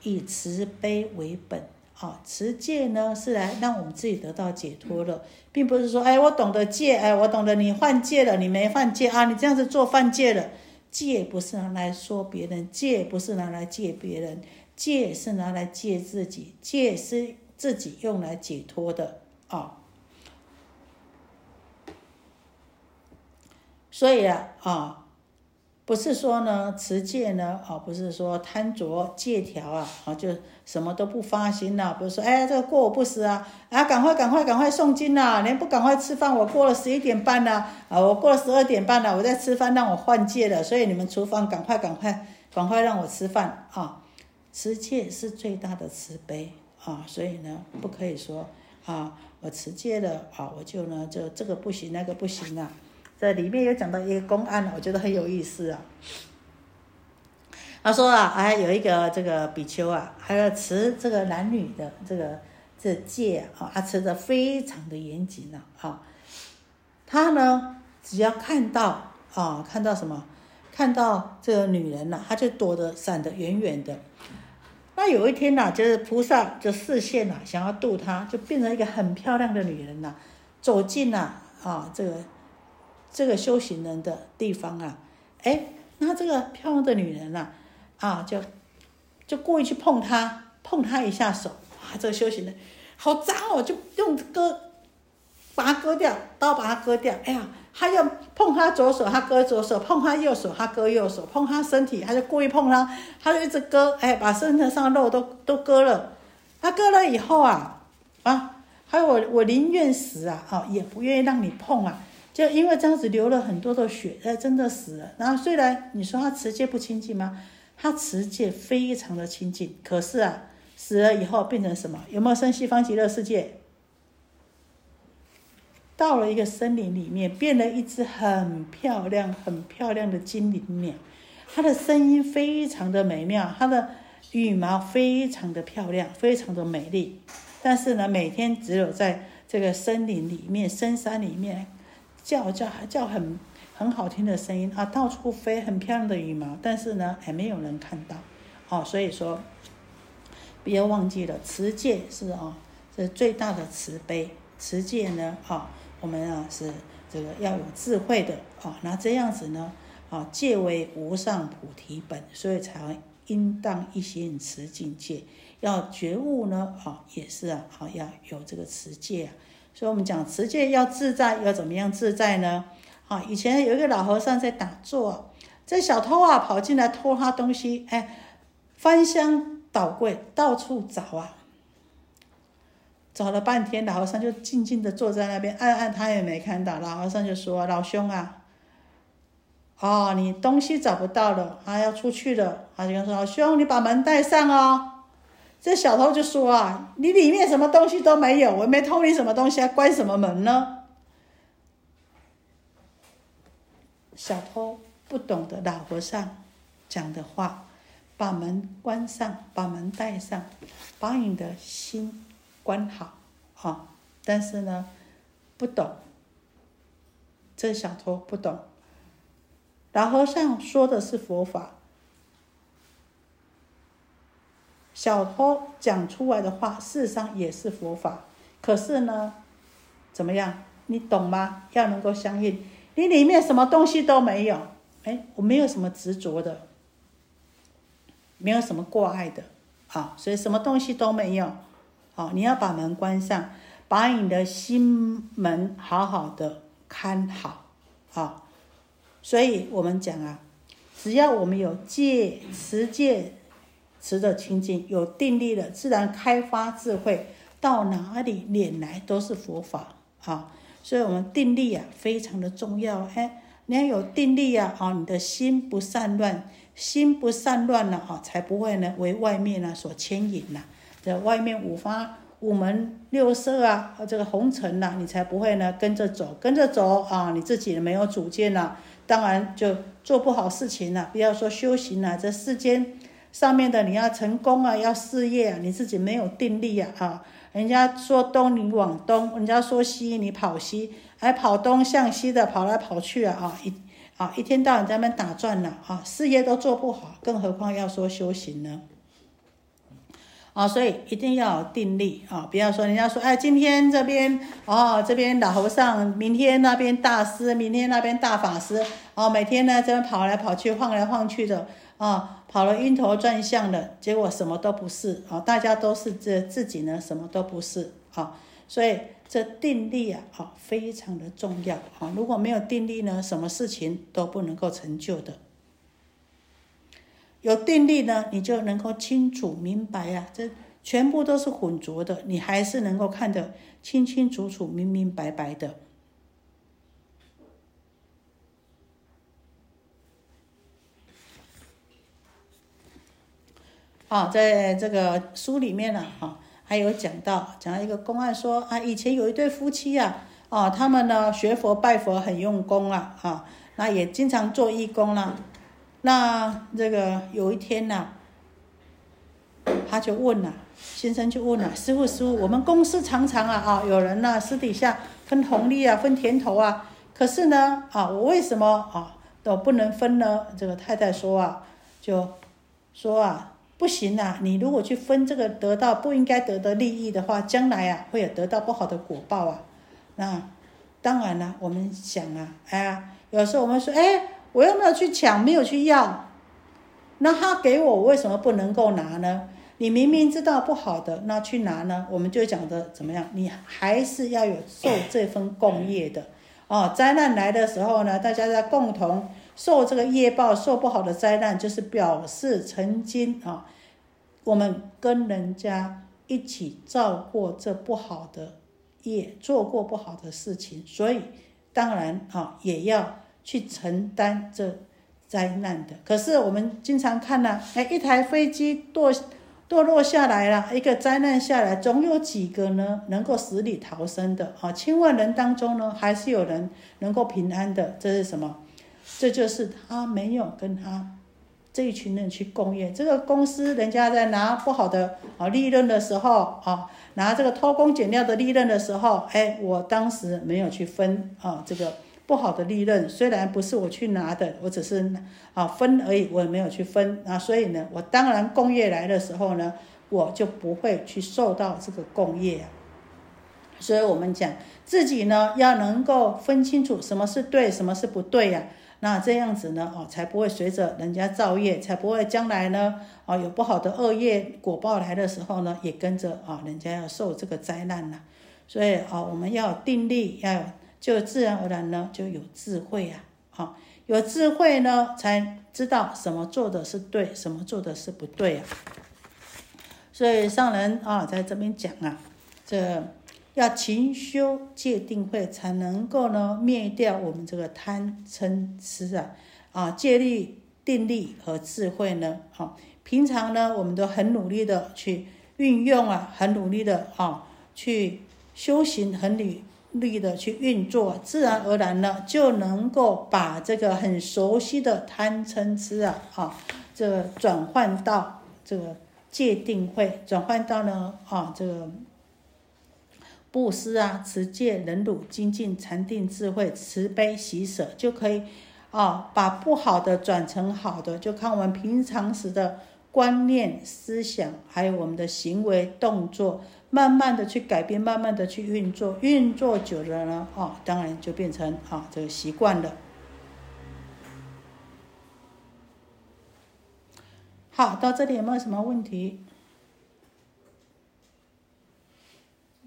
以慈悲为本啊。持戒呢是来让我们自己得到解脱的，并不是说，哎，我懂得戒，哎，我懂得你犯戒了，你没犯戒啊，你这样子做犯戒了，戒不是拿来说别人，戒不是拿来戒别人，戒是拿来戒自己，戒是自己用来解脱的啊。所以啊啊。不是说呢，持戒呢，啊，不是说贪着戒条啊，啊，就什么都不发心了。比如说，哎，这个过午不食啊，啊，赶快赶快赶快诵经呐，连不赶快吃饭，我过了十一点半了，啊，我过了十二点半了，我在吃饭，让我换戒了，所以你们厨房赶快赶快赶快让我吃饭啊！持戒是最大的慈悲啊，所以呢，不可以说啊，我持戒了啊，我就呢，就这个不行，那个不行啊。这里面有讲到一个公案，我觉得很有意思啊。他说啊，哎，有一个这个比丘啊，还要持这个男女的这个这戒啊，他持的非常的严谨呐啊。他呢，只要看到啊，看到什么，看到这个女人呐，他就躲得闪得远远的。那有一天呐，就是菩萨就视线呐，想要度他，就变成一个很漂亮的女人呐，走进了啊这个。这个修行人的地方啊，哎，那这个漂亮的女人呐，啊，就就故意去碰她，碰她一下手，啊，这个修行人好脏哦，就用割，把它割掉，刀把它割掉，哎呀，他要碰她左手，他割左手，碰她右手，他割右手，碰她身体，他就故意碰她，他就一直割，哎，把身体上的肉都都割了，他割了以后啊，啊，还有我我宁愿死啊，啊，也不愿意让你碰啊。就因为这样子流了很多的血，哎，真的死了。然后虽然你说他持戒不清净吗？他持戒非常的清净，可是啊，死了以后变成什么？有没有生西方极乐世界？到了一个森林里面，变了一只很漂亮、很漂亮的精灵鸟，它的声音非常的美妙，它的羽毛非常的漂亮，非常的美丽。但是呢，每天只有在这个森林里面、深山里面。叫叫叫很很好听的声音啊，到处飞很漂亮的羽毛，但是呢，还没有人看到，哦，所以说，不要忘记了，持戒是啊，是最大的慈悲。持戒呢，啊，我们啊是这个要有智慧的啊，那这样子呢，啊，戒为无上菩提本，所以才应当一心持境界。要觉悟呢，啊，也是啊，啊，要有这个持戒啊。所以我们讲持戒要自在，要怎么样自在呢？啊，以前有一个老和尚在打坐，这小偷啊跑进来偷他东西，哎，翻箱倒柜，到处找啊，找了半天，老和尚就静静的坐在那边，暗暗他也没看到。老和尚就说：“老兄啊，哦，你东西找不到了，啊，要出去了。”他就说：“老兄，你把门带上哦。”这小偷就说啊，你里面什么东西都没有，我没偷你什么东西，还关什么门呢？小偷不懂得老和尚讲的话，把门关上，把门带上，把你的心关好啊！但是呢，不懂，这小偷不懂，老和尚说的是佛法。小偷讲出来的话，事实上也是佛法。可是呢，怎么样？你懂吗？要能够相应，你里面什么东西都没有。哎，我没有什么执着的，没有什么挂碍的，啊，所以什么东西都没有。好，你要把门关上，把你的心门好好的看好。啊，所以我们讲啊，只要我们有戒持戒。持着清净，有定力了，自然开发智慧，到哪里脸来都是佛法啊！所以，我们定力啊，非常的重要。哎，你要有定力啊，啊，你的心不散乱，心不散乱了啊，才不会呢为外面呢所牵引呐。这外面五花五门六色啊，这个红尘呐，你才不会呢跟着走，跟着走啊，你自己没有主见了，当然就做不好事情了。不要说修行了，这世间。上面的你要成功啊，要事业啊，你自己没有定力啊，啊，人家说东你往东，人家说西你跑西，还跑东向西的跑来跑去啊，啊一啊一天到晚在那边打转了啊，事业都做不好，更何况要说修行呢？啊，所以一定要有定力啊！不要说人家说，哎，今天这边哦，这边老和尚，明天那边大师，明天那边大法师，哦，每天呢这边跑来跑去，晃来晃去的啊，跑了晕头转向的，结果什么都不是啊！大家都是这自己呢，什么都不是啊！所以这定力啊，啊，非常的重要啊！如果没有定力呢，什么事情都不能够成就的。有定力呢，你就能够清楚明白呀，这全部都是混浊的，你还是能够看得清清楚楚、明明白白的。啊，在这个书里面呢，啊，还有讲到讲到一个公案，说啊，以前有一对夫妻呀，啊，他们呢学佛拜佛很用功啊，啊，那也经常做义工啦。那这个有一天呐，他就问了，先生就问了，师傅师傅，我们公司常常啊啊，有人呢私底下分红利啊，分甜头啊，可是呢啊，我为什么啊都不能分呢？这个太太说啊，就说啊，不行啊，你如果去分这个得到不应该得的利益的话，将来啊会有得到不好的果报啊。那当然了，我们想啊，哎呀，有时候我们说，哎。我又没有去抢，没有去要，那他给我，我为什么不能够拿呢？你明明知道不好的，那去拿呢？我们就讲的怎么样？你还是要有受这份共业的哦。灾难来的时候呢，大家在共同受这个业报，受不好的灾难，就是表示曾经啊，我们跟人家一起造过这不好的业，做过不好的事情，所以当然啊，也要。去承担这灾难的，可是我们经常看呢，哎，一台飞机堕堕落下来了，一个灾难下来，总有几个呢能够死里逃生的啊，千万人当中呢，还是有人能够平安的，这是什么？这就是他没有跟他这一群人去共业，这个公司人家在拿不好的啊利润的时候啊，拿这个偷工减料的利润的时候，哎，我当时没有去分啊这个。不好的利润虽然不是我去拿的，我只是啊分而已，我也没有去分啊，所以呢，我当然共业来的时候呢，我就不会去受到这个共业啊。所以我们讲自己呢，要能够分清楚什么是对，什么是不对呀。那这样子呢，哦，才不会随着人家造业，才不会将来呢，哦，有不好的恶业果报来的时候呢，也跟着啊，人家要受这个灾难了。所以啊，我们要定力，要有。就自然而然呢，就有智慧啊，好，有智慧呢，才知道什么做的是对，什么做的是不对啊。所以上人啊，在这边讲啊，这要勤修戒定慧，才能够呢灭掉我们这个贪嗔痴啊，啊，戒律定力和智慧呢，啊，平常呢，我们都很努力的去运用啊，很努力的啊，去修行，很努。力的去运作，自然而然呢，就能够把这个很熟悉的贪嗔痴啊，啊，这个转换到这个戒定慧，转换到呢，啊，这个布施啊，持戒、忍辱、精进、禅定、智慧、慈悲、喜舍，就可以啊，把不好的转成好的，就看我们平常时的观念、思想，还有我们的行为动作。慢慢的去改变，慢慢的去运作，运作久了呢，哦，当然就变成啊这个习惯了。好，到这里有没有什么问题？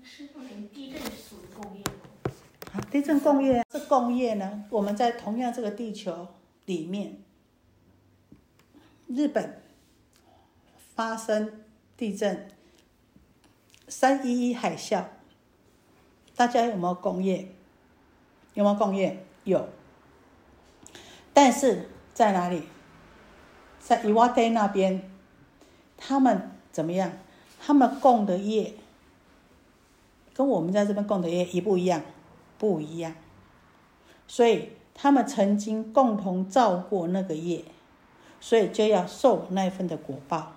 师傅，地震属工业好，地震工业是工业呢？我们在同样这个地球里面，日本发生地震。三一一海啸，大家有没有工业？有没有工业？有。但是在哪里？在伊瓦蒂那边，他们怎么样？他们供的业跟我们在这边供的业一不一样？不一样。所以他们曾经共同造过那个业，所以就要受那一份的果报。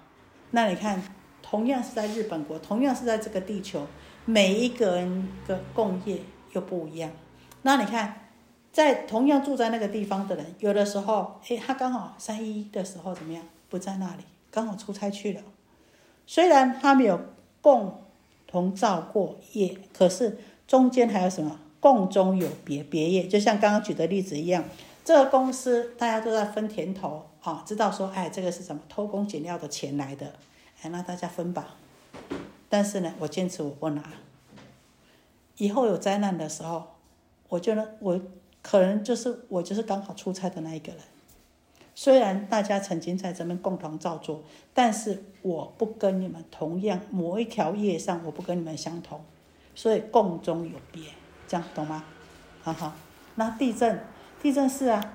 那你看。同样是在日本国，同样是在这个地球，每一个人的共业又不一样。那你看，在同样住在那个地方的人，有的时候，哎，他刚好三一的时候怎么样，不在那里，刚好出差去了，虽然他们有共同造过业，可是中间还有什么？共中有别别业，就像刚刚举的例子一样，这个公司大家都在分甜头啊，知道说，哎，这个是什么偷工减料的钱来的，哎，那大家分吧。但是呢，我坚持我不拿。以后有灾难的时候，我就能我可能就是我就是刚好出差的那一个人。虽然大家曾经在这边共同造作，但是我不跟你们同样某一条业上，我不跟你们相同，所以共中有别。这样懂吗？好好，那地震，地震是啊，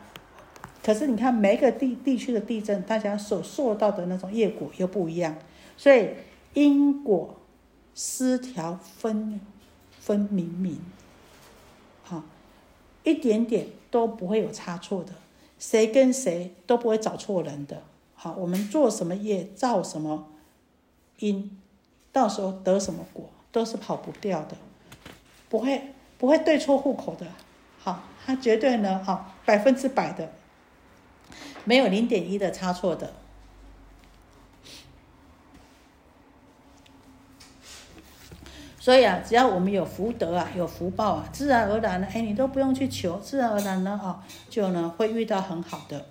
可是你看每个地地区的地震，大家所受到的那种业果又不一样，所以因果失调分分明明，好，一点点都不会有差错的，谁跟谁都不会找错人的。好，我们做什么业造什么因，到时候得什么果都是跑不掉的，不会。不会对错户口的，好，他绝对呢，好，百分之百的，没有零点一的差错的。所以啊，只要我们有福德啊，有福报啊，自然而然呢，哎，你都不用去求，自然而然呢，啊，就呢会遇到很好的，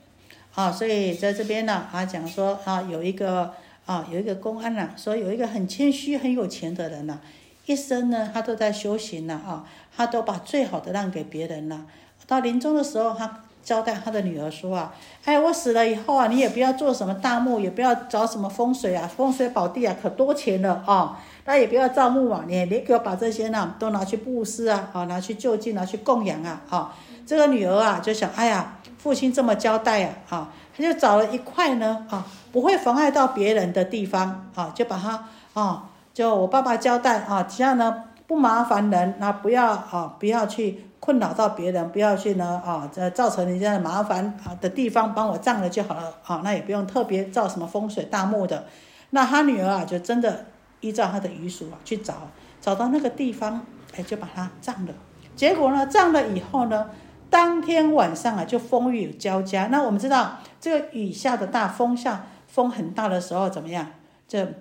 啊，所以在这边呢，啊，讲说啊，有一个啊，有一个公安呐，说有一个很谦虚、很有钱的人呐。一生呢，他都在修行呢啊，他都把最好的让给别人了。到临终的时候，他交代他的女儿说啊：“哎，我死了以后啊，你也不要做什么大墓，也不要找什么风水啊，风水宝地啊，可多钱了啊！那也不要造墓啊，你你给我把这些呢都拿去布施啊，啊，拿去就近，拿去供养啊，啊！这个女儿啊就想，哎呀，父亲这么交代啊，啊，他就找了一块呢啊，不会妨碍到别人的地方啊，就把它啊。”就我爸爸交代啊，这样呢不麻烦人，那不要啊，不要去困扰到别人，不要去呢啊，这造成人家的麻烦啊的地方，帮我葬了就好了啊，那也不用特别造什么风水大墓的。那他女儿啊，就真的依照他的遗嘱啊去找，找到那个地方，哎，就把它葬了。结果呢，葬了以后呢，当天晚上啊就风雨交加。那我们知道，这个雨下的大，风下风很大的时候怎么样？这。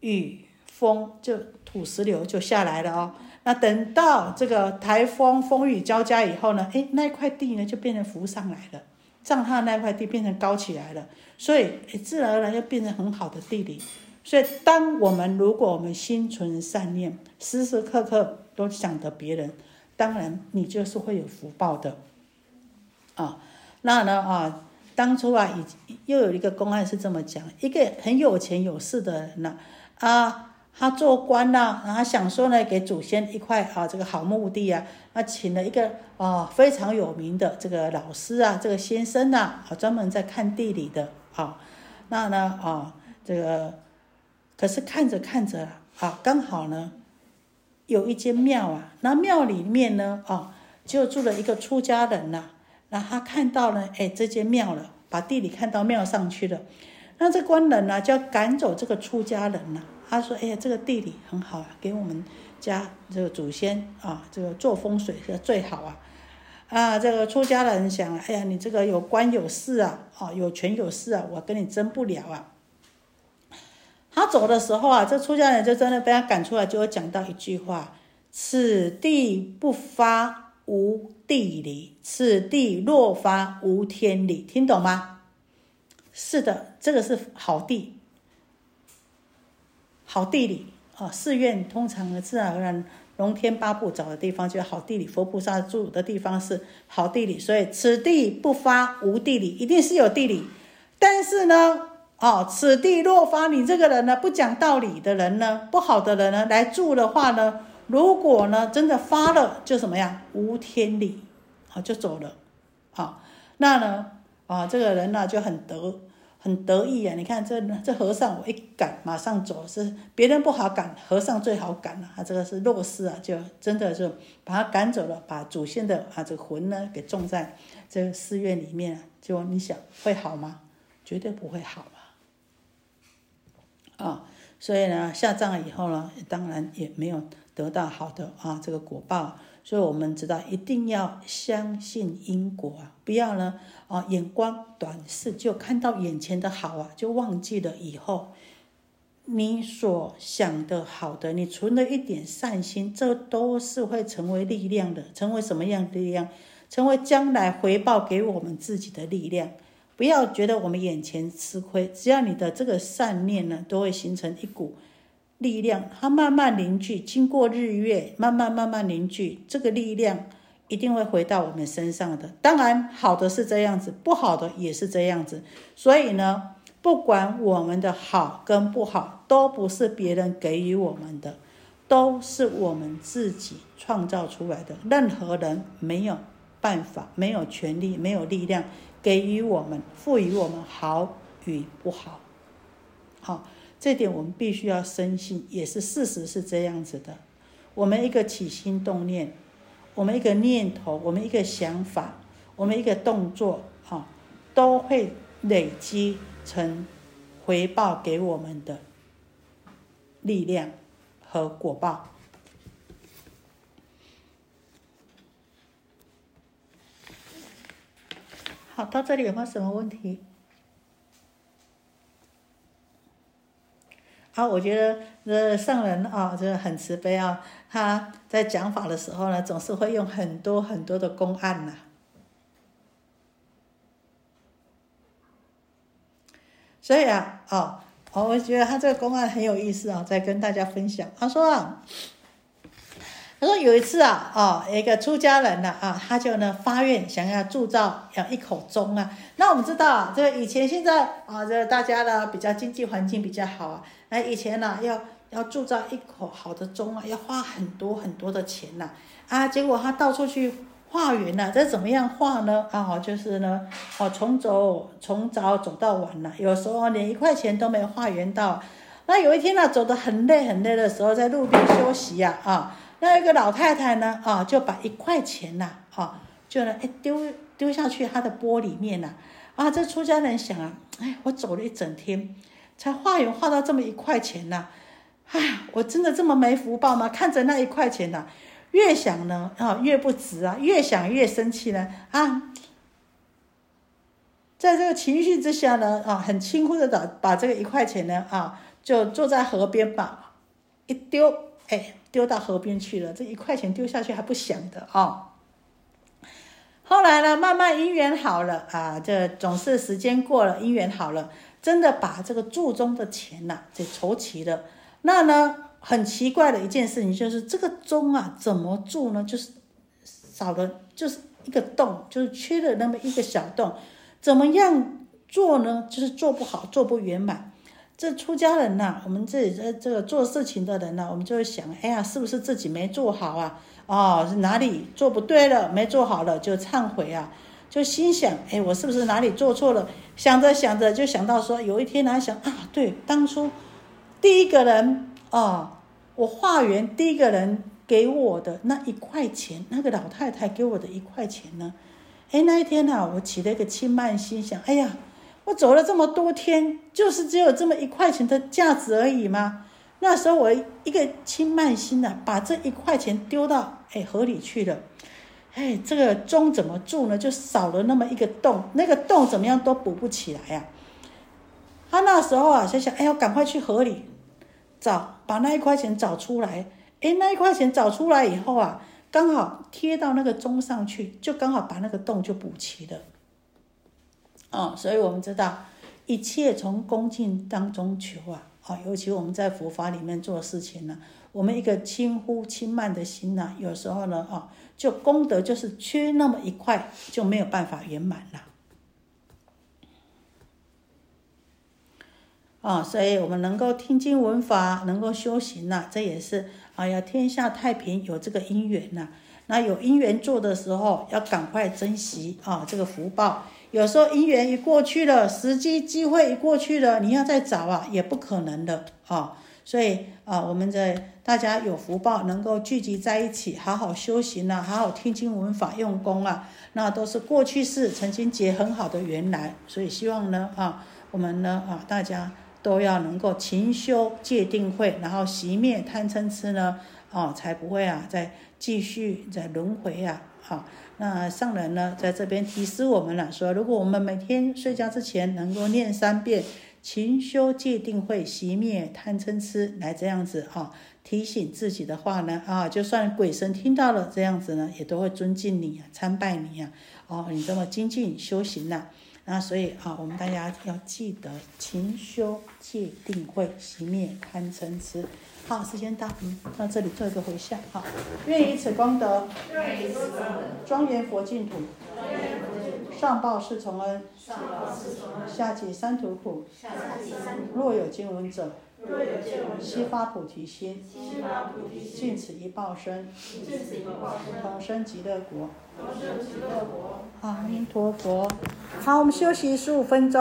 雨风就土石流就下来了哦。那等到这个台风风雨交加以后呢，哎，那块地呢就变成浮上来了，让它那块地变成高起来了，所以自然而然又变成很好的地理。所以，当我们如果我们心存善念，时时刻刻都想着别人，当然你就是会有福报的啊。那呢啊，当初啊，已又有一个公案是这么讲：一个很有钱有势的人呢。啊，他做官呐，然后想说呢，给祖先一块啊，这个好墓地啊，那请了一个啊非常有名的这个老师啊，这个先生呐，啊专门在看地理的啊，那呢啊这个，可是看着看着啊，刚好呢有一间庙啊，那庙里面呢啊就住了一个出家人呐，那他看到了哎这间庙了，把地理看到庙上去了。那这官人呢，就要赶走这个出家人呢。他说：“哎呀，这个地理很好啊，给我们家这个祖先啊，这个做风水是最好啊。”啊，这个出家人想：“哎呀，你这个有官有势啊，哦，有权有势啊，我跟你争不了啊。”他走的时候啊，这出家人就真的被他赶出来，就会讲到一句话：“此地不发无地理，此地若发无天理。”听懂吗？是的，这个是好地，好地理啊。寺院通常呢，自然而然，龙天八部找的地方就是好地理，佛菩萨住的地方是好地理。所以此地不发无地理，一定是有地理。但是呢，哦，此地若发，你这个人呢，不讲道理的人呢，不好的人呢，来住的话呢，如果呢真的发了，就什么呀？无天理，好就走了，好，那呢，啊，这个人呢就很得。很得意啊！你看这这和尚，我一赶马上走，是别人不好赶，和尚最好赶了。他这个是弱势啊，就真的就把他赶走了，把祖先的啊这个魂呢给种在这个寺院里面。就你想会好吗？绝对不会好！啊，所以呢下葬了以后呢，当然也没有得到好的啊这个果报。所以我们知道一定要相信因果啊，不要呢啊眼光短视，就看到眼前的好啊，就忘记了以后你所想的好的，你存了一点善心，这都是会成为力量的，成为什么样的力量？成为将来回报给我们自己的力量。不要觉得我们眼前吃亏，只要你的这个善念呢，都会形成一股力量，它慢慢凝聚，经过日月，慢慢慢慢凝聚，这个力量一定会回到我们身上的。当然，好的是这样子，不好的也是这样子。所以呢，不管我们的好跟不好，都不是别人给予我们的，都是我们自己创造出来的。任何人没有办法，没有权利，没有力量。给予我们，赋予我们好与不好，好，这点我们必须要深信，也是事实是这样子的。我们一个起心动念，我们一个念头，我们一个想法，我们一个动作，哈，都会累积成回报给我们的力量和果报。好，到这里有没有什么问题？啊，我觉得这圣人啊，这很慈悲啊。他在讲法的时候呢，总是会用很多很多的公案呐。所以啊，哦，我觉得他这个公案很有意思啊，在跟大家分享。他说啊。他说有一次啊，哦，一个出家人呢，啊，他就呢发愿想要铸造要一口钟啊。那我们知道啊，这个以前现在啊，这个大家呢比较经济环境比较好啊，那以前呢要要铸造一口好的钟啊，要花很多很多的钱呐。啊，结果他到处去化缘呐，这怎么样化呢？啊，就是呢，哦，从走从早走到晚了，有时候连一块钱都没化缘到。那有一天呢，走得很累很累的时候，在路边休息呀，啊。那一个老太太呢，啊，就把一块钱呐，啊，就呢，哎，丢丢下去她的钵里面呐，啊，这出家人想啊，哎，我走了一整天，才化缘化到这么一块钱呐，哎，我真的这么没福报吗？看着那一块钱呐，越想呢，啊，越不值啊，越想越生气呢，啊，在这个情绪之下呢，啊，很轻忽的把把这个一块钱呢，啊，就坐在河边吧，一丢，哎。丢到河边去了，这一块钱丢下去还不响的啊。后来呢，慢慢姻缘好了啊，这总是时间过了，姻缘好了，真的把这个铸钟的钱呐，给筹齐了。那呢，很奇怪的一件事情就是这个钟啊，怎么铸呢？就是少了，就是一个洞，就是缺了那么一个小洞，怎么样做呢？就是做不好，做不圆满。这出家人呐，我们自己这这个做事情的人呢，我们就会想，哎呀，是不是自己没做好啊？哦，哪里做不对了，没做好了就忏悔啊，就心想，哎，我是不是哪里做错了？想着想着就想到说，有一天呢，想啊，对，当初第一个人哦，我化缘第一个人给我的那一块钱，那个老太太给我的一块钱呢，哎，那一天呢，我起了一个轻慢心，想，哎呀。我走了这么多天，就是只有这么一块钱的价值而已吗？那时候我一个轻慢心呐，把这一块钱丢到哎河里去了，哎，这个钟怎么住呢？就少了那么一个洞，那个洞怎么样都补不起来呀。他那时候啊，想想，哎要赶快去河里找，把那一块钱找出来。哎，那一块钱找出来以后啊，刚好贴到那个钟上去，就刚好把那个洞就补齐了。哦，所以我们知道，一切从恭敬当中求啊，啊，尤其我们在佛法里面做事情呢，我们一个轻忽轻慢的心呢，有时候呢，啊，就功德就是缺那么一块，就没有办法圆满了。啊，所以我们能够听经闻法，能够修行呐，这也是啊，要天下太平，有这个因缘呐。那有因缘做的时候，要赶快珍惜啊，这个福报。有时候姻缘一过去了，时机机会一过去了，你要再找啊，也不可能的啊。所以啊，我们在大家有福报，能够聚集在一起，好好修行啊，好好听经闻法用功啊，那都是过去式曾经结很好的缘来。所以希望呢啊，我们呢啊，大家都要能够勤修戒定慧，然后熄灭贪嗔痴呢啊，才不会啊再继续在轮回啊。好，那上人呢，在这边提示我们了，说如果我们每天睡觉之前能够念三遍勤修戒定慧，熄灭贪嗔痴，来这样子啊，提醒自己的话呢啊，就算鬼神听到了这样子呢，也都会尊敬你啊，参拜你啊，哦，你这么精进修行呐、那所以啊，我们大家要记得勤修戒定慧，熄灭贪嗔痴。好，时间到，嗯，到这里做一个回向，好，愿以此功德，庄严佛净土，上报四重恩，下济三途苦。若有经闻者，悉发菩提心，尽此一报身，同生极乐国。阿弥陀佛。好，我们休息十五分钟。